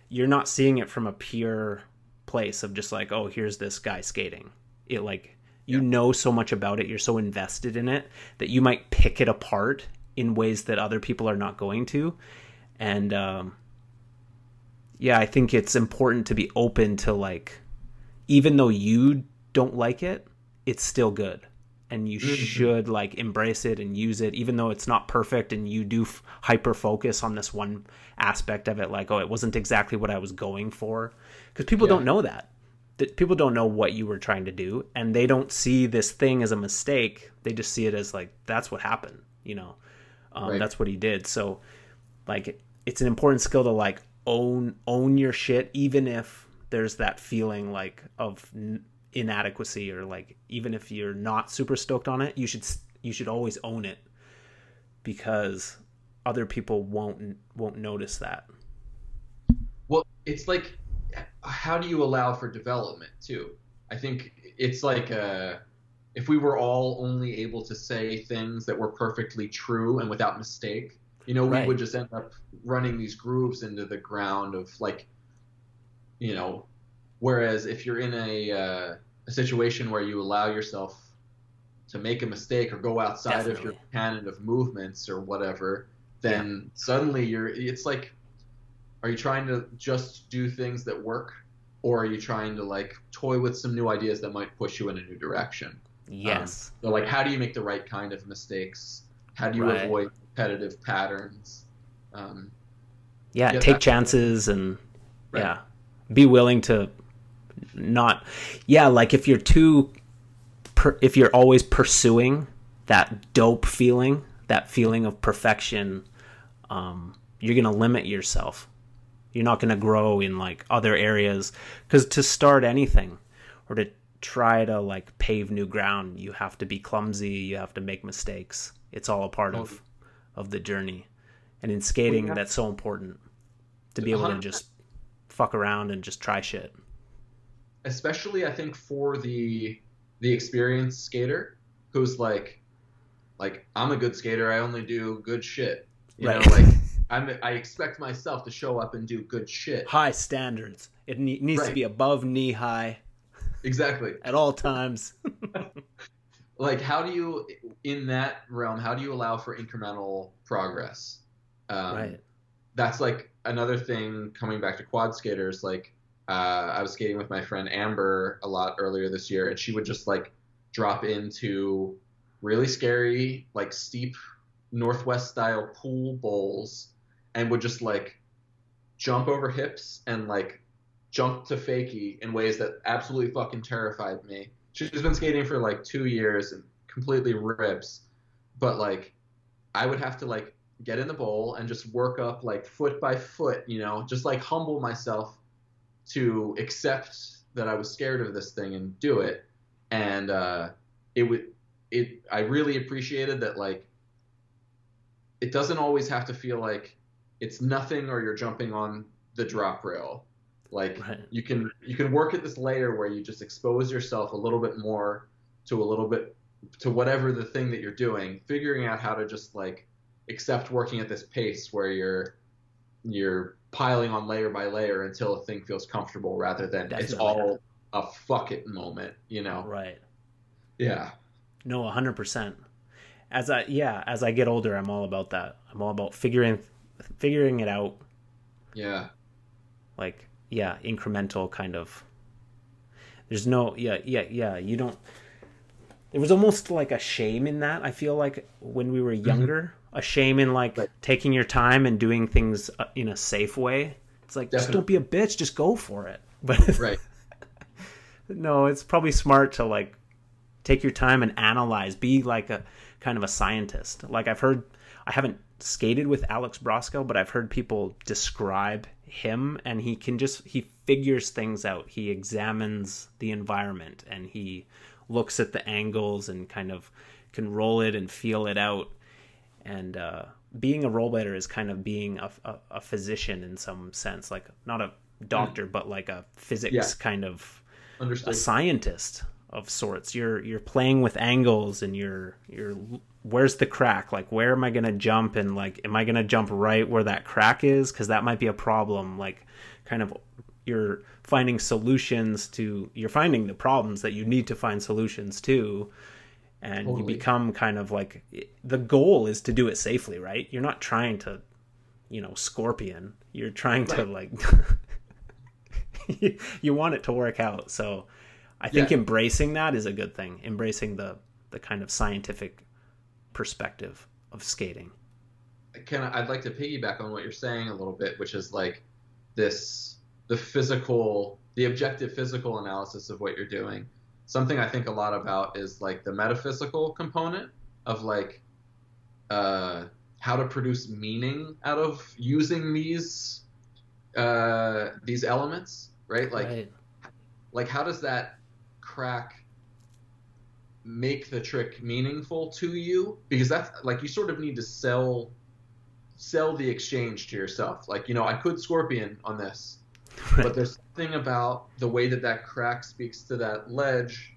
you're not seeing it from a pure place of just like oh here's this guy skating it like you Yeah. know so much about it you're so invested in it that you might pick it apart in ways that other people are not going to and um yeah i think it's important to be open to like even though you don't like it it's still good and you Mhm. should like embrace it and use it even though it's not perfect and you do f- hyper focus on this one aspect of it like oh it wasn't exactly what i was going for because people Yeah. don't know that that people don't know what you were trying to do and they don't see this thing as a mistake they just see it as like that's what happened you know um, Right. that's what he did so like it's an important skill to like own own your shit even if there's that feeling like of n- inadequacy or like even if you're not super stoked on it you should you should always own it because other people won't won't notice that Well, it's like, how do you allow for development too? I think it's like uh, if we were all only able to say things that were perfectly true and without mistake, you know, Right. we would just end up running these grooves into the ground of like, you know, whereas if you're in a uh, a situation where you allow yourself to make a mistake or go outside of your Definitely. canon of movements or whatever, then suddenly you're it's like are you trying to just do things that work? Or are you trying to like toy with some new ideas that might push you in a new direction? Yes. so like how do you make the right kind of mistakes? How do you Right. avoid repetitive patterns? Um, yeah, Yeah, take chances and Right. yeah. Be willing to not yeah like if you're too per, if you're always pursuing that dope feeling that feeling of perfection um, you're gonna limit yourself. You're not gonna grow in like other areas. Because to start anything or to try to like pave new ground you have to be clumsy you have to make mistakes. It's all a part of of the journey. And in skating that's so important to be able to just fuck around and just try shit. Especially I think for the the experienced skater who's like like I'm a good skater, I only do good shit. You Right. know, like I'm I expect myself to show up and do good shit. High standards. It ne- needs to be above knee high Exactly. at all times. Like how do you in that realm, how do you allow for incremental progress? Um, right. that's like another thing coming back to quad skaters like uh, i was skating with my friend amber a lot earlier this year and she would just like drop into really scary like steep northwest style pool bowls and would just like jump over hips and like jump to fakie in ways that absolutely fucking terrified me. She's been skating for like two years and completely rips but like i would have to like get in the bowl and just work up like foot by foot, you know, just like humble myself to accept that I was scared of this thing and do it. And uh, it would, it, I really appreciated that like, it doesn't always have to feel like it's nothing or you're jumping on the drop rail. Like Right. you can you can work at this layer where you just expose yourself a little bit more to a little bit to whatever the thing that you're doing, figuring out how to just like accept working at this pace where you're you're piling on layer by layer until a thing feels comfortable rather than it's all a fuck it moment, you know. Right. Yeah. No, 100%. As I yeah, as I get older, I'm all about that. I'm all about figuring figuring it out Yeah. like yeah, incremental kind of There's no yeah, yeah, yeah, you don't There was almost like a shame in that. I feel like when we were mm-hmm. younger, a shame in like Right. taking your time and doing things uh, in a safe way. It's like just don't be a bitch, just go for it. But Right. no, it's probably smart to like take your time and analyze, be like a kind of a scientist. Like I've heard, I haven't skated with Alex Broskow, but I've heard people describe him and he can just, he figures things out. He examines the environment and he looks at the angles and kind of can roll it and feel it out. And, uh, being a rollerblader is kind of being a, a, a physician in some sense, like not a doctor, but like a physics Yeah. kind of a scientist of sorts. You're you're playing with angles and you're you're where's the crack? Like where am I going to jump and like am I going to jump right where that crack is cuz that might be a problem. Like kind of you're finding solutions to you're finding the problems that you need to find solutions to and you become kind of like the goal is to do it safely, right? You're not trying to you know, scorpion. You're trying to like you want it to work out. So I think Yeah. embracing that is a good thing. Embracing the the kind of scientific perspective of skating. Can I, I'd like to piggyback on what you're saying a little bit, which is like this the physical, the objective physical analysis of what you're doing. Something I think a lot about is like the metaphysical component of like uh, how to produce meaning out of using these uh, these elements, right? Like right. like how does that crack make the trick meaningful to you because that's like you sort of need to sell sell the exchange to yourself like you know i could scorpion on this but there's something about the way that that crack speaks to that ledge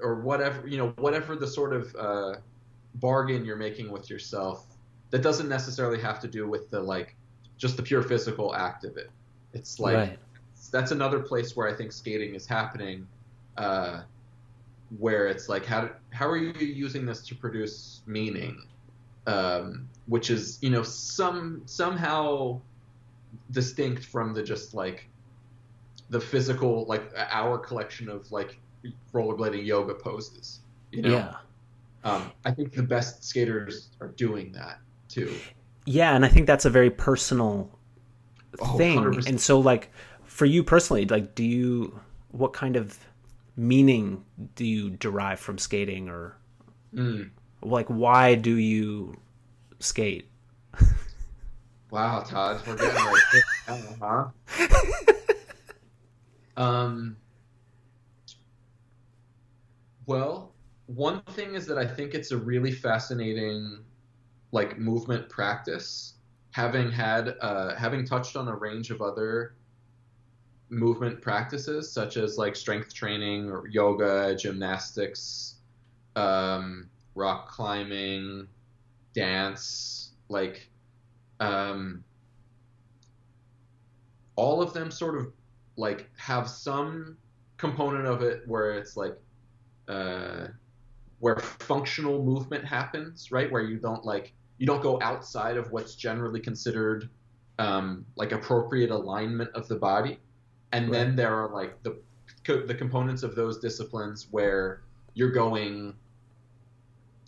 or whatever you know whatever the sort of uh, bargain you're making with yourself that doesn't necessarily have to do with the like just the pure physical act of it it's like right. that's another place where I think skating is happening, uh, where it's like how how are you using this to produce meaning, um, which is you know some somehow distinct from the just like the physical like our collection of like rollerblading yoga poses. You know, Yeah. um, I think the best skaters are doing that too. Yeah, and I think that's a very personal Oh, thing. 100%. And so like for you personally, like do you what kind of meaning do you derive from skating or Mm. like why do you skate? Wow, Todd, we're getting like this now, huh? Um. Well, one thing is that I think it's a really fascinating, like movement practice. having had uh, having touched on a range of other movement practices such as like strength training or yoga, gymnastics, um, rock climbing, dance, like um, all of them sort of like have some component of it where it's like uh, where functional movement happens, right? Where you don't like you don't go outside of what's generally considered um, like appropriate alignment of the body, and Right. then there are like the co- the components of those disciplines where you're going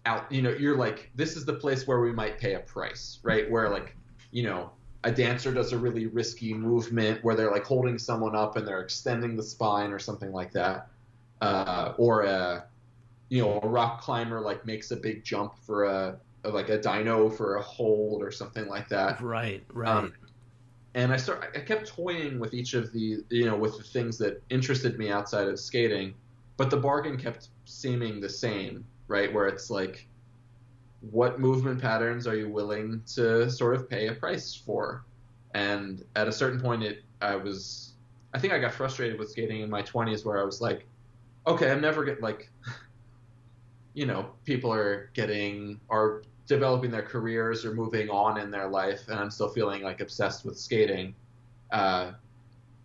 out. You know, you're like this is the place where we might pay a price, right? Where like you know a dancer does a really risky movement where they're like holding someone up and they're extending the spine or something like that, uh, or a you know a rock climber like makes a big jump for a, like a dyno for a hold or something like that. Right, right. Um, And I start I kept toying with each of the you know with the things that interested me outside of skating, but the bargain kept seeming the same, right? Where it's like what movement patterns are you willing to sort of pay a price for? And at a certain point, it I was I think I got frustrated with skating in my 20s where I was like, okay, I'm never get like, you know, people are getting are developing their careers or moving on in their life, and I'm still feeling like obsessed with skating. Uh,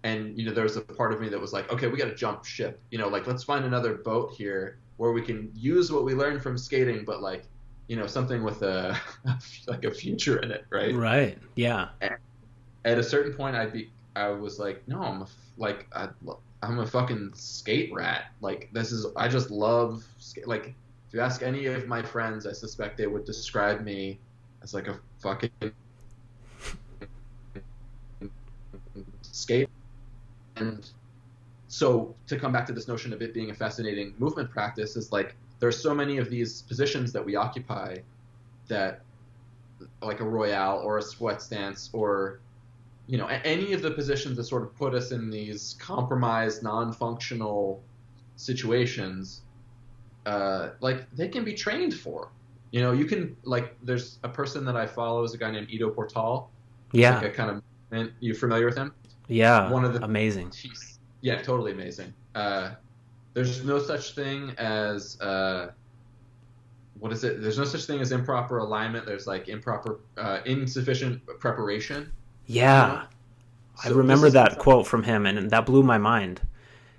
and you know, there was a part of me that was like, okay, we got to jump ship. You know, like let's find another boat here where we can use what we learned from skating, but like you know something with a like a future in it, right? Right. Yeah. At a certain point, I'd be I was like, no, I'm a, like I, I'm a fucking skate rat. Like this is I just love skate. Like if you ask any of my friends, I suspect they would describe me as like a fucking skate. And so to come back to this notion of it being a fascinating movement practice is like there's so many of these positions that we occupy that like a royale or a sweat stance or you know any of the positions that sort of put us in these compromised non-functional situations uh, like they can be trained for you know you can like there's a person that i follow is a guy named Ido portal Yeah. like a kind of you familiar with him Yeah. one of the- Amazing. Yeah, totally amazing. Uh, there's no such thing as uh, what is it? There's no such thing as improper alignment. There's like improper, uh, insufficient preparation. Yeah. I So remember this is- that quote from him and that blew my mind.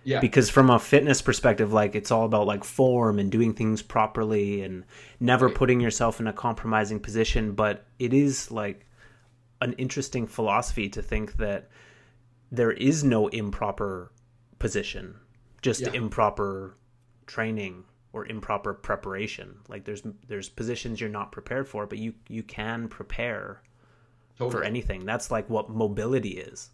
Yeah, Because from a fitness perspective, like it's all about like form and doing things properly and never Right. putting yourself in a compromising position. But it is like an interesting philosophy to think that there is no improper position, just Yeah. improper training or improper preparation. Like there's there's positions you're not prepared for, but you you can prepare totally. for anything. That's like what mobility is.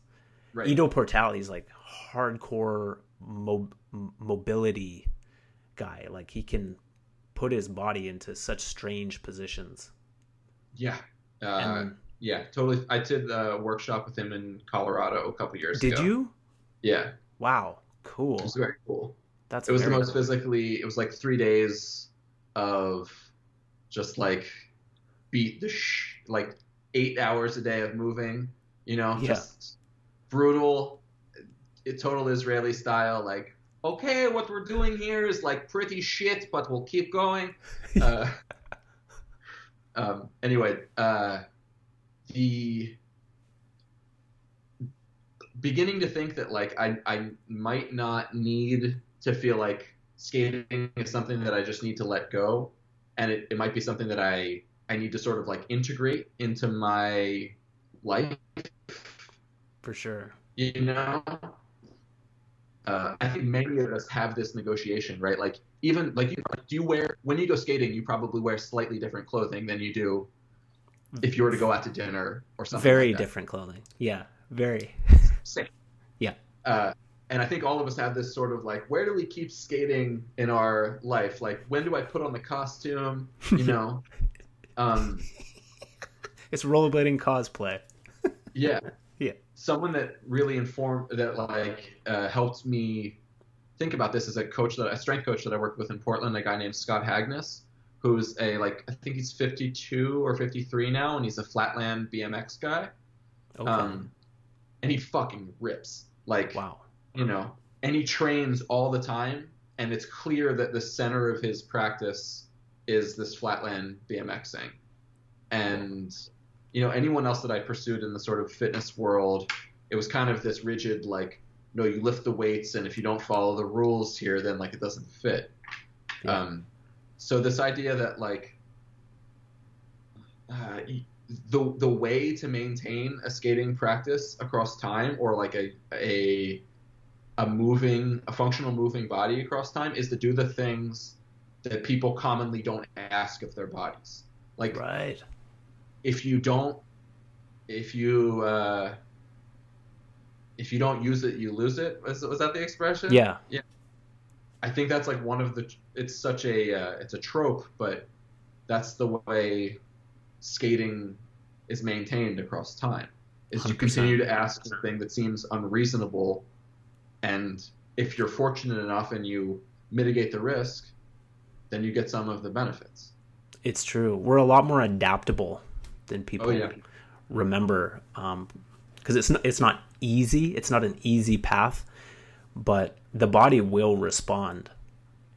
Right. Ido Portal is like hardcore mo- mobility guy. Like he can put his body into such strange positions. Yeah. Uh, And yeah, totally. I did a workshop with him in Colorado a couple years did ago. Did you? Yeah, Wow, cool. it was very cool. That's it was the most cool. physically it was like three days of just like beat the sh- like eight hours a day of moving you know Yeah. just brutal it, total israeli style like okay what we're doing here is like pretty shit but we'll keep going uh, um, anyway uh, the beginning to think that like I, I might not need to feel like skating is something that I just need to let go and it, it might be something that I I need to sort of like integrate into my life for sure. you know uh, I think many of us have this negotiation right like even like you, do you wear when you go skating you probably wear slightly different clothing than you do if you were to go out to dinner or something Very like that. different clothing. Yeah, very. Same. Yeah. Uh, and I think all of us have this sort of like, where do we keep skating in our life? Like, when do I put on the costume? You know, um, It's rollerblading cosplay. yeah, Yeah. Someone that really informed that like uh, helped me think about this is a coach that a strength coach that I worked with in Portland, a guy named Scott Hagness, who's a like I think he's 52 or 53 now, and he's a flatland BMX guy. Okay. Um, and he fucking rips. Like wow. you know, and he trains all the time, and it's clear that the center of his practice is this flatland BMXing. And you know, anyone else that I pursued in the sort of fitness world, it was kind of this rigid like, no, you lift the weights, and if you don't follow the rules here, then like it doesn't fit. Yeah. Um, so this idea that like uh, the the way to maintain a skating practice across time or like a a a moving a functional moving body across time is to do the things that people commonly don't ask of their bodies. Like Right. if you don't if you uh, if you don't use it, you lose it. Was, was that the expression? Yeah. yeah I think that's like one of the. It's such a uh, it's a trope, but that's the way skating is maintained across time. Is you 100%. continue to ask something that seems unreasonable, and if you're fortunate enough and you mitigate the risk, then you get some of the benefits. It's true. We're a lot more adaptable than oh, people Oh yeah, remember um, because it's not, it's not easy. It's not an easy path, but the body will respond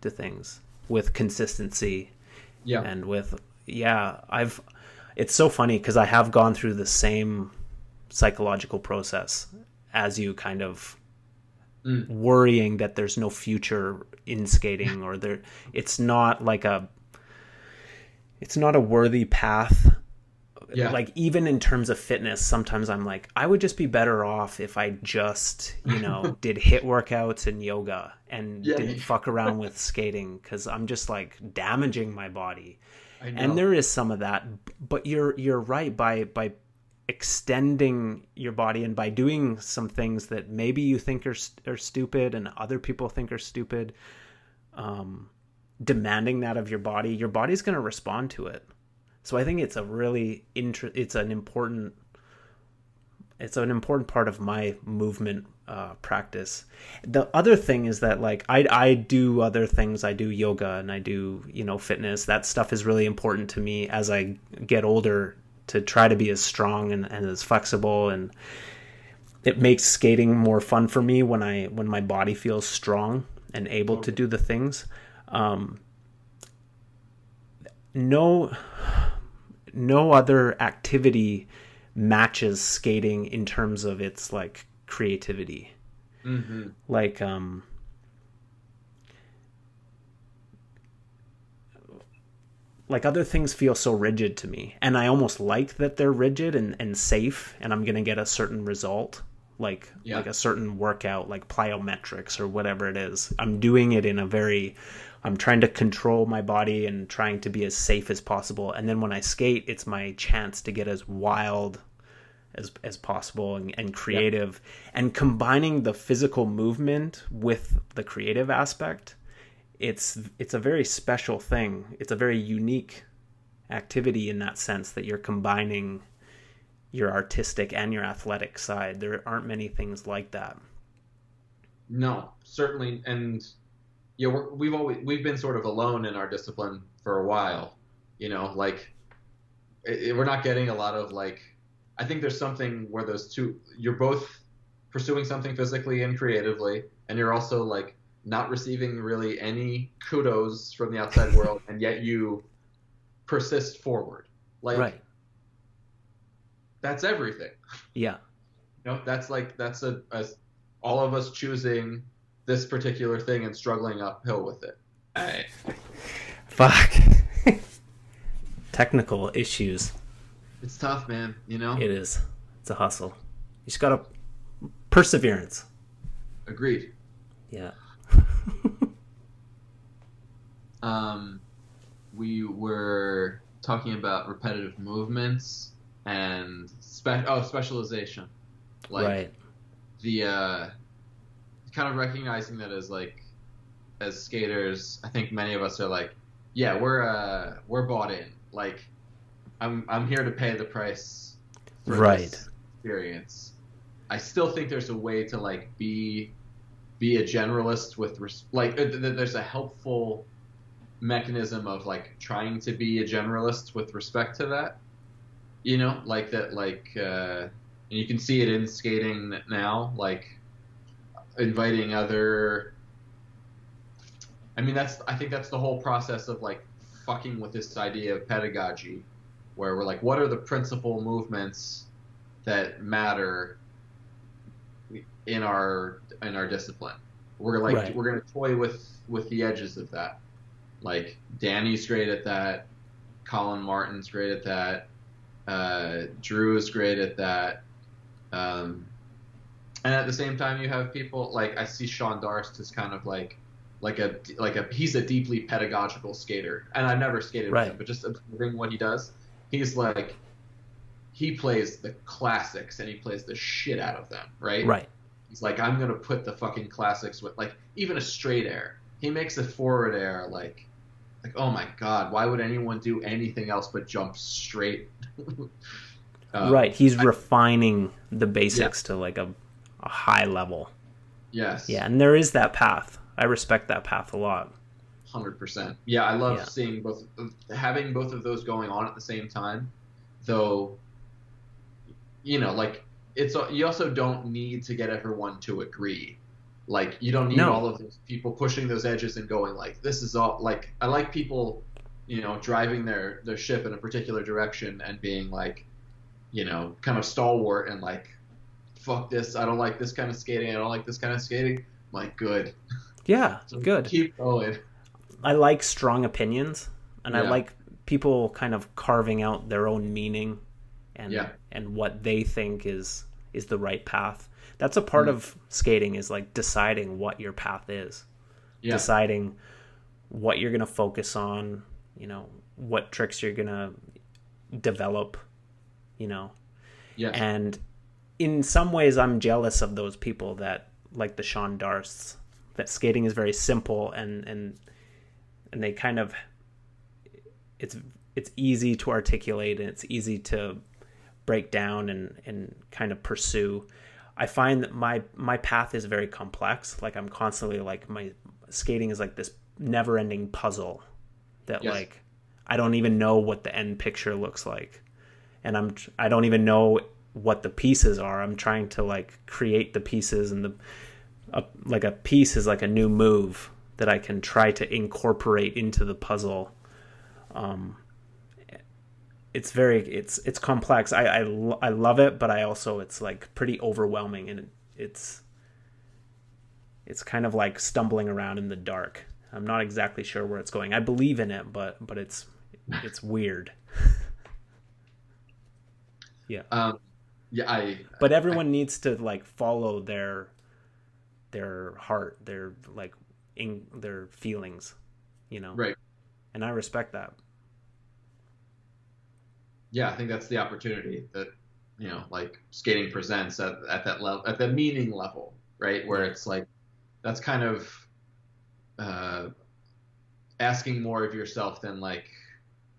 to things with consistency yeah, and with yeah i've it's so funny because i have gone through the same psychological process as you kind of Mm. worrying that there's no future in skating or there it's not like a it's not a worthy path Yeah. like even in terms of fitness sometimes i'm like i would just be better off if i just you know did HIIT workouts and yoga and Yeah. didn't fuck around with skating because i'm just like damaging my body. And there is some of that but you're you're right by by extending your body and by doing some things that maybe you think are are stupid and other people think are stupid um demanding that of your body your body's going to respond to it. So i think it's a really inter- it's an important it's an important part of my movement uh, practice. The other thing is that like I I do other things. I do yoga and I do you know fitness. That stuff is really important to me as I get older to try to be as strong and, and as flexible and it makes skating more fun for me when I when my body feels strong and able to do the things. Um, no no other activity matches skating in terms of its like creativity. Hmm like um like other things feel so rigid to me and i almost like that they're rigid and, and safe and i'm gonna get a certain result like Yeah. like a certain workout like plyometrics or whatever it is. I'm doing it in a very i'm trying to control my body and trying to be as safe as possible. And then when i skate it's my chance to get as wild as as possible and, and creative. And combining the physical movement with the creative aspect it's it's a very special thing. It's a very unique activity in that sense that you're combining your artistic and your athletic side. There aren't many things like that. No, certainly, and yeah, we're, we've always we've been sort of alone in our discipline for a while. You know, like it, it- we're not getting a lot of like. I think there's something where those two you're both pursuing something physically and creatively, and you're also like not receiving really any kudos from the outside world, and yet you persist forward. Like right that's everything. yeah You know, that's like that's a, a all of us choosing this particular thing and struggling uphill with it. Hey, fuck technical issues it's tough, man. You know. it is it's a hustle you just gotta perseverance Agreed. yeah Um, we were talking about repetitive movements and spe- oh specialization, like right the uh, kind of recognizing that as like as skaters, I think many of us are like, yeah, we're uh, we're bought in. Like, I'm I'm here to pay the price for Right. this experience. I still think there's a way to like be be a generalist with res- like th- th- there's a helpful mechanism of like trying to be a generalist with respect to that. You know, like that, like, uh, and you can see it in skating now, like inviting other. I mean, that's I think that's the whole process of like fucking with this idea of pedagogy, where we're like, what are the principal movements that matter in our in our discipline? We're like Right. we're gonna toy with with the edges of that. Like Danny's great at that, Colin Martin's great at that, uh, Drew is great at that. Um, and at the same time, you have people like I see Sean Darst as kind of like like a like a he's a deeply pedagogical skater, and I've never skated Right. with him, but just observing what he does, he's like he plays the classics and he plays the shit out of them, right? Right. He's like, I'm gonna put the fucking classics with like even a straight air. He makes a forward air like like oh my god, why would anyone do anything else but jump straight? Uh, right. He's I- refining the basics to like a, a high level. Yes. Yeah, and there is that path. I respect that path a lot. Hundred percent. Yeah, I love Yeah. seeing both having both of those going on at the same time. Though, you know, like it's you also don't need to get everyone to agree. Like you don't need No. all of those people pushing those edges and going like this is all like I like people, you know, driving their their ship in a particular direction and being like, you know, kind of stalwart and like, fuck this, I don't like this kind of skating, I don't like this kind of skating. I'm like good, Yeah, So good. keep going. I like strong opinions, and I like people kind of carving out their own meaning and Yeah. and what they think is is the right path. That's a part Mm. of skating is like deciding what your path is. Yeah. Deciding what you're going to focus on, you know, what tricks you're going to develop, you know. Yeah. And in some ways, I'm jealous of those people that, like the Sean Darsts, that skating is very simple and and and they kind of it's it's easy to articulate and it's easy to break down and and kind of pursue. I find that my my path is very complex. Like I'm constantly like my skating is like this never-ending puzzle that Yes. like I don't even know what the end picture looks like and I'm I don't even know what the pieces are. I'm trying to like create the pieces and the like a piece is like a new move that I can try to incorporate into the puzzle. Um, it's very it's it's complex. I I, I love it, but I also it's like pretty overwhelming and it's it's kind of like stumbling around in the dark. I'm not exactly sure where it's going. I believe in it, but but it's it's weird. Yeah. Um, yeah, I. but everyone needs to like follow their their heart their like in their feelings you know Right. and i respect that Yeah, I think that's the opportunity that you know, like skating presents at at that level, at the meaning level, right? Where it's like that's kind of uh, asking more of yourself than like,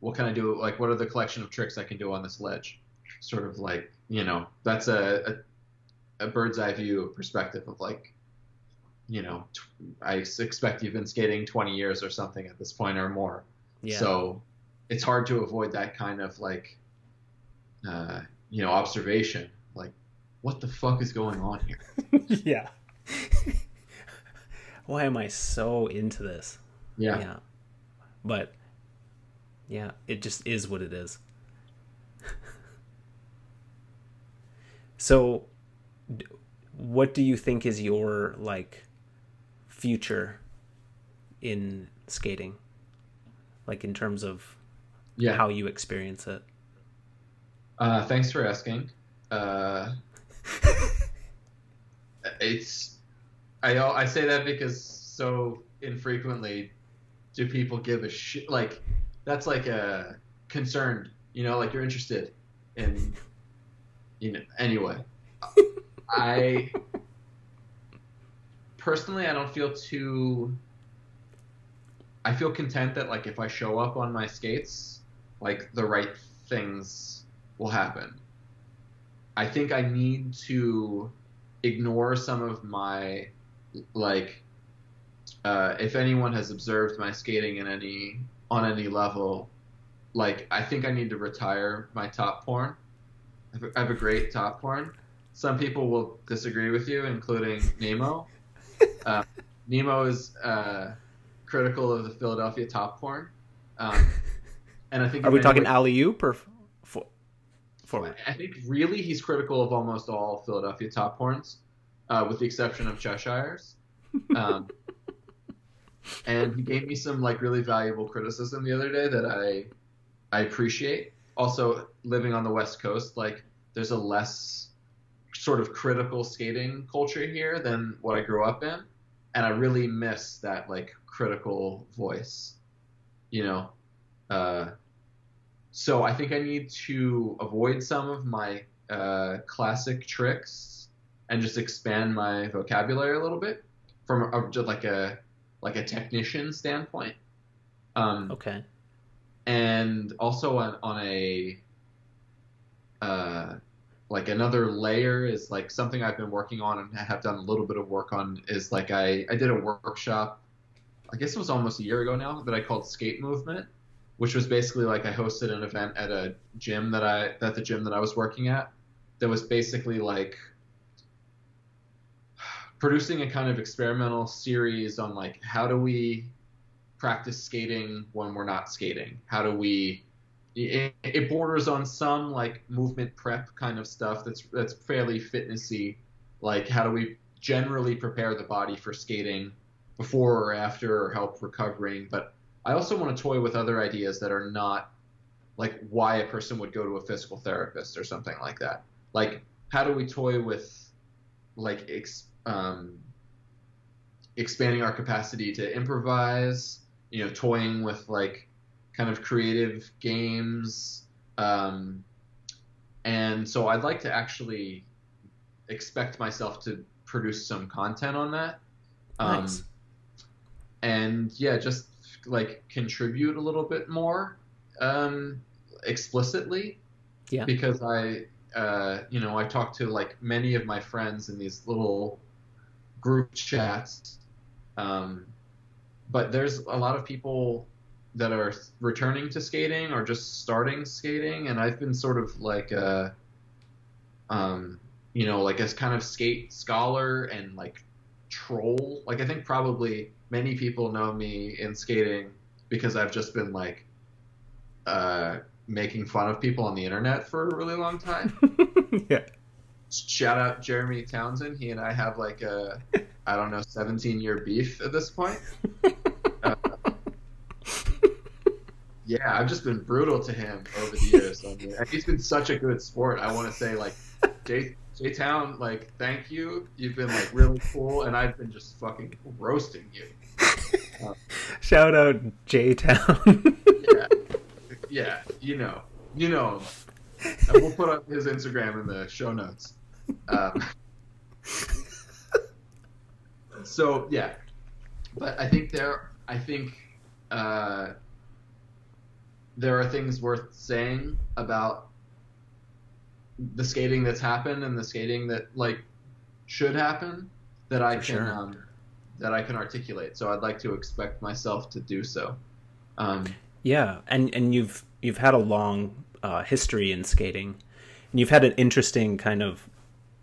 what can I do? Like, what are the collection of tricks I can do on this ledge? Sort of like, you know, that's a a, a bird's eye view perspective of like, you know, t- I expect you've been skating 20 years or something at this point or more. yeah So it's hard to avoid that kind of like, uh, you know, observation. Like, what the fuck is going on here? yeah why am i so into this Yeah. Yeah. But yeah it just is what it is so d- what do you think is your like future in skating like in terms of Yeah. how you experience it Uh, thanks for asking. Uh, it's I I say that because so infrequently do people give a shit. Like that's like a concerned. You know, like you're interested in. You know. Anyway, I personally I don't feel too. I feel content that like if I show up on my skates, like the right things will happen. I think I need to ignore some of my like uh, if anyone has observed my skating in any on any level, like I think I need to retire my top porn. I have a, I have a great top porn. Some people will disagree with you, including Nemo. Uh, Nemo is uh, critical of the Philadelphia top porn, um, and I think Are we talking alley oop or for, forward? I think really he's critical of almost all Philadelphia top porns, uh, with the exception of Cheshire's. Um, and he gave me some like really valuable criticism the other day that I I appreciate. Also, living on the West Coast, like there's a less sort of critical skating culture here than what I grew up in, and I really miss that like critical voice. You know, uh, so I think I need to avoid some of my uh, classic tricks and just expand my vocabulary a little bit from a, like a like a technician standpoint. Um, Okay. And also on, on a uh, like another layer is like something I've been working on and have done a little bit of work on is like I, I did a workshop I guess it was almost a year ago now that I called skate movement which was basically like I hosted an event at a gym that I at the gym that I was working at that was basically like producing a kind of experimental series on like how do we practice skating when we're not skating? How do we? It, it borders on some like movement prep kind of stuff that's that's fairly fitnessy. Like how do we generally prepare the body for skating before or after or help recovering? But I also want to toy with other ideas that are not like why a person would go to a physical therapist or something like that. Like how do we toy with like ex, um, expanding our capacity to improvise? You know, toying with like kind of creative games. Um, and so I'd like to actually expect myself to produce some content on that. Um, Nice. And yeah, just like contribute a little bit more um, explicitly. Yeah. Because I, uh, you know, I talk to like many of my friends in these little group chats. Um, but there's a lot of people that are returning to skating or just starting skating and i've been sort of like a um you know like as kind of skate scholar and like troll like i think probably many people know me in skating because i've just been like uh making fun of people on the internet for a really long time yeah. Shout out jeremy townsend he and i have like a i don't know 17 year beef at this point Uh, yeah, I've just been brutal to him over the years. I mean, he's been such a good sport. I want to say, like, J J Town, like, thank you. You've been like really cool, and I've been just fucking roasting you. Shout out J Town. Yeah, yeah, you know, you know. And we'll put up his Instagram in the show notes. Um, so yeah, but I think there, I think uh, there are things worth saying about the skating that's happened and the skating that like should happen that I For can sure. um, that I can articulate. So I'd like to expect myself to do so. Um, Yeah, and and you've you've had a long uh, history in skating, and you've had an interesting kind of,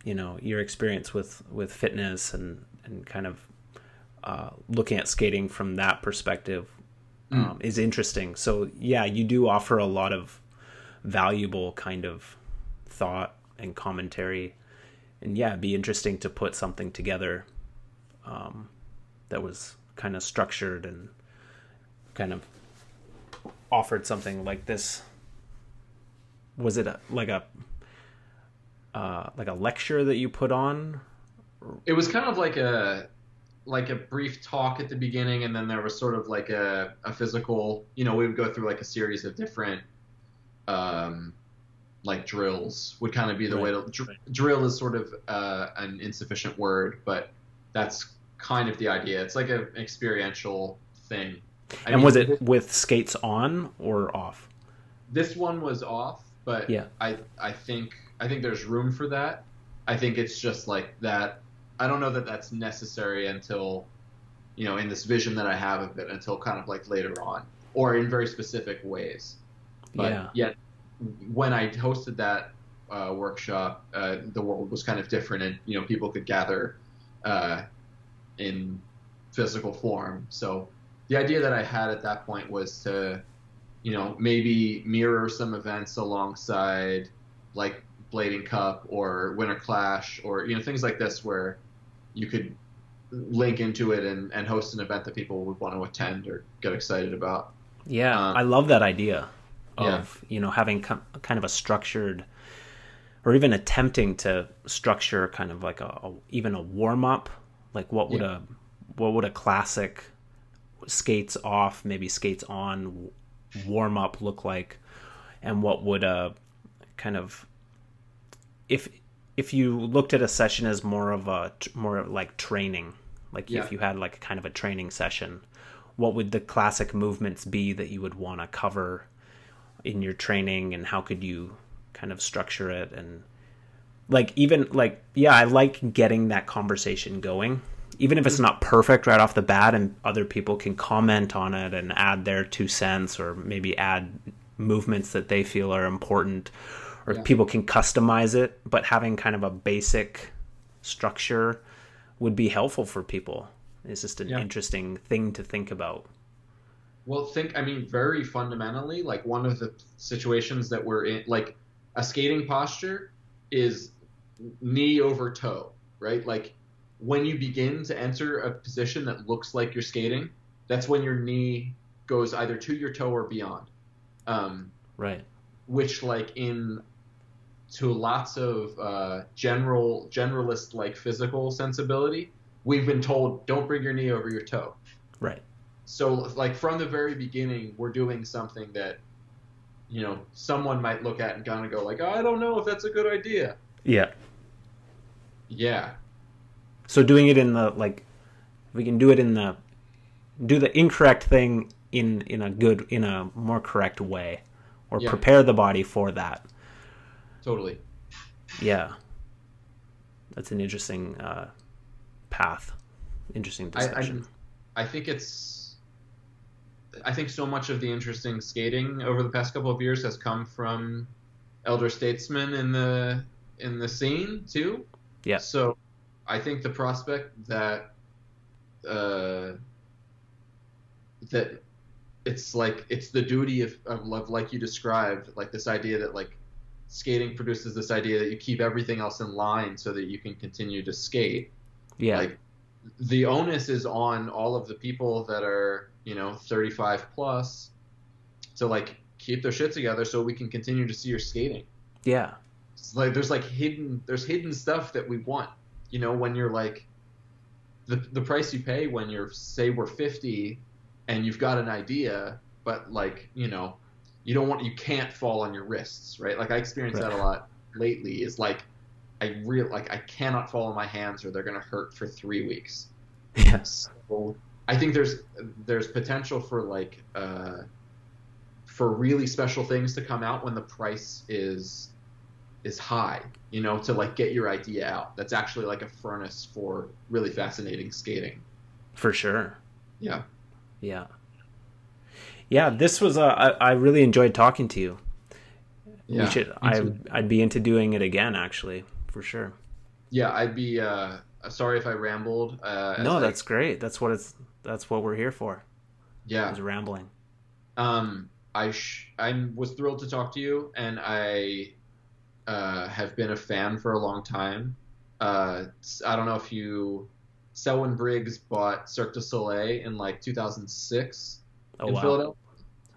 you know, your experience with with fitness and and kind of uh, looking at skating from that perspective um, is interesting. So yeah, you do offer a lot of valuable kind of thought and commentary, and yeah, it'd be interesting to put something together um, that was kind of structured and kind of offered something like this. Was it a, like a uh, like a lecture that you put on? It was kind of like a like a brief talk at the beginning and then there was sort of like a, a physical you know we would go through like a series of different um like drills would kind of be the way to dr- drill is sort of uh, an insufficient word but that's kind of the idea. It's like a, an experiential thing. I and mean, was it with skates on or off? This one was off, but Yeah. I I think I think there's room for that. I think it's just like that. I don't know that that's necessary until you know, in this vision that I have of it until kind of like later on, or in very specific ways. But Yeah. yet, when I hosted that uh, workshop, uh, the world was kind of different, and you know, people could gather uh, in physical form. So the idea that I had at that point was to, you know, maybe mirror some events alongside like Blading Cup or Winter Clash or you know things like this where you could link into it and, and host an event that people would want to attend or get excited about. Yeah, Um, I love that idea yeah. of you know having com- kind of a structured, or even attempting to structure kind of like a, a even a warm up. Like what would Yeah. a what would a classic skates off, maybe skates on warm up look like, and what would a kind of if if you looked at a session as more of a more like training, like Yeah. if you had like kind of a training session, what would the classic movements be that you would want to cover in your training, and how could you kind of structure it and like even like yeah, I like getting that conversation going. Even if it's mm-hmm. not perfect right off the bat, and other people can comment on it and add their two cents, or maybe add movements that they feel are important, or Yeah. people can customize it. But having kind of a basic structure would be helpful for people. It's just an Yeah. interesting thing to think about. Well, think, I mean, very fundamentally, like one of the situations that we're in, like a skating posture is knee over toe, right? Like when you begin to enter a position that looks like you're skating, that's when your knee goes either to your toe or beyond. Um, Right. which like in to lots of uh, general generalist like physical sensibility, we've been told don't bring your knee over your toe. Right. So like from the very beginning, we're doing something that you know someone might look at and kind of go like, oh, I don't know if that's a good idea. Yeah. Yeah, So doing it in the like, we can do it in the, do the incorrect thing in in a good in a more correct way, or Yeah. prepare the body for that. Totally. Yeah. That's an interesting uh, path. Interesting I- I- discussion. I think it's. I think so much of the interesting skating over the past couple of years has come from elder statesmen in the in the scene too. Yeah. So, I think the prospect that uh, that it's like it's the duty of, of love, like you described, like this idea that like skating produces this idea that you keep everything else in line so that you can continue to skate yeah. like the onus is on all of the people that are you know 35 plus to like keep their shit together so we can continue to see your skating yeah. it's like there's like hidden there's hidden stuff that we want you know when you're like the, the price you pay when you're say we're 50 and you've got an idea but like you know you don't want you can't fall on your wrists right like i experience that a lot lately is like i real like i cannot fall on my hands or they're going to hurt for three weeks Yes. so I think there's there's potential for like uh, for really special things to come out when the price is is high. You know, to like get your idea out. That's actually like a furnace for really fascinating skating. For sure. Yeah. Yeah. Yeah. This was a. I, I really enjoyed talking to you. Yeah. should. I. I'd be into doing it again. Actually, for sure. Yeah, I'd be uh, sorry if I rambled. Uh, No, I- that's great. That's what it's. That's what we're here for. yeah. Is rambling. Um, I sh- I was thrilled to talk to you, and I uh, have been a fan for a long time. Uh, I don't know if you, Selwyn Briggs bought Cirque du Soleil in like 2006 Oh in wow. Philadelphia,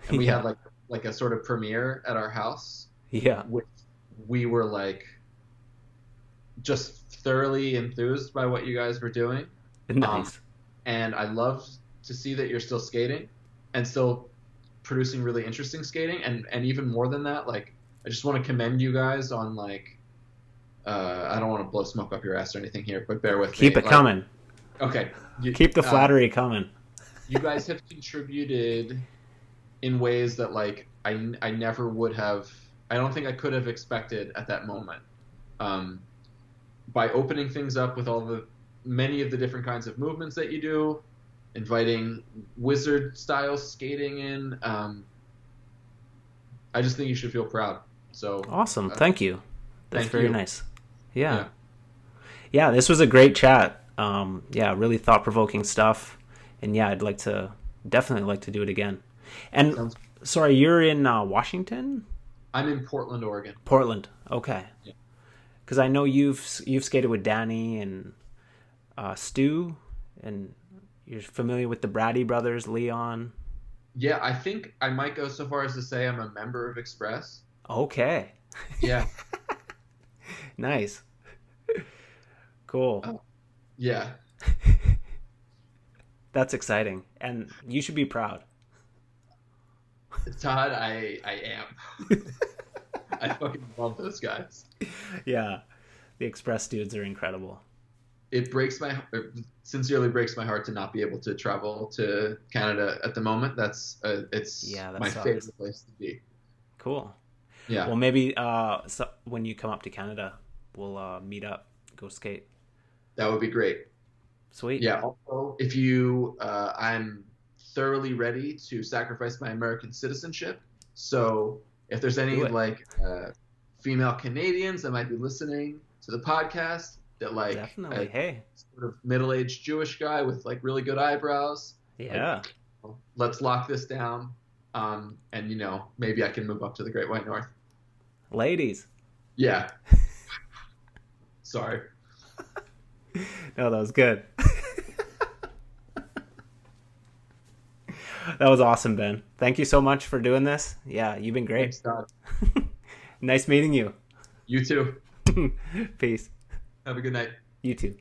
and we Yeah. had like like a sort of premiere at our house, Yeah. which we were like just thoroughly enthused by what you guys were doing Nice. and I love to see that you're still skating and still producing really interesting skating and and even more than that like I just want to commend you guys on like uh, I don't want to blow smoke up your ass or anything here but bear with me Keep it Like, coming. okay You- Keep the uh, flattery coming. you guys have contributed in ways that like I, I never would have I don't think I could have expected at that moment um, by opening things up with all the many of the different kinds of movements that you do inviting wizard style skating in. Um, I just think you should feel proud. So Awesome. uh, Thank you. That's thank very you. nice. Yeah. Yeah. yeah. this was a great chat. Um, yeah, really thought provoking stuff. And yeah, I'd like to definitely like to do it again. And Sounds- sorry, you're in uh, Washington? I'm in Portland, Oregon. Portland. Okay. Yeah. Because I know you've you've skated with Danny and uh, Stu, and you're familiar with the Brady brothers, Leon. Yeah, I think I might go so far as to say I'm a member of Express. Okay. Yeah, Nice. Cool. Oh. yeah. That's exciting, and you should be proud. Todd, I I am. I fucking love those guys. Yeah, the Express dudes are incredible. It breaks my it sincerely breaks my heart to not be able to travel to Canada at the moment. That's uh, it's Yeah, that my sucks. favorite place to be. Cool. Yeah, Well, maybe uh, so when you come up to Canada, we'll uh, meet up, go skate. that would be great. Sweet. Yeah. Also, if you, uh, I'm thoroughly ready to sacrifice my American citizenship. So if there's any like uh, female Canadians that might be listening to the podcast that like Definitely. a hey. sort of middle-aged Jewish guy with like really good eyebrows, Yeah. let's lock this down. Um, and you know maybe I can move up to the Great White North. Ladies. Yeah. Sorry. No, that was good. that was awesome, Ben. Thank you so much for doing this. Yeah, you've been great. Thanks, nice meeting you. You too. Peace. Have a good night. You too.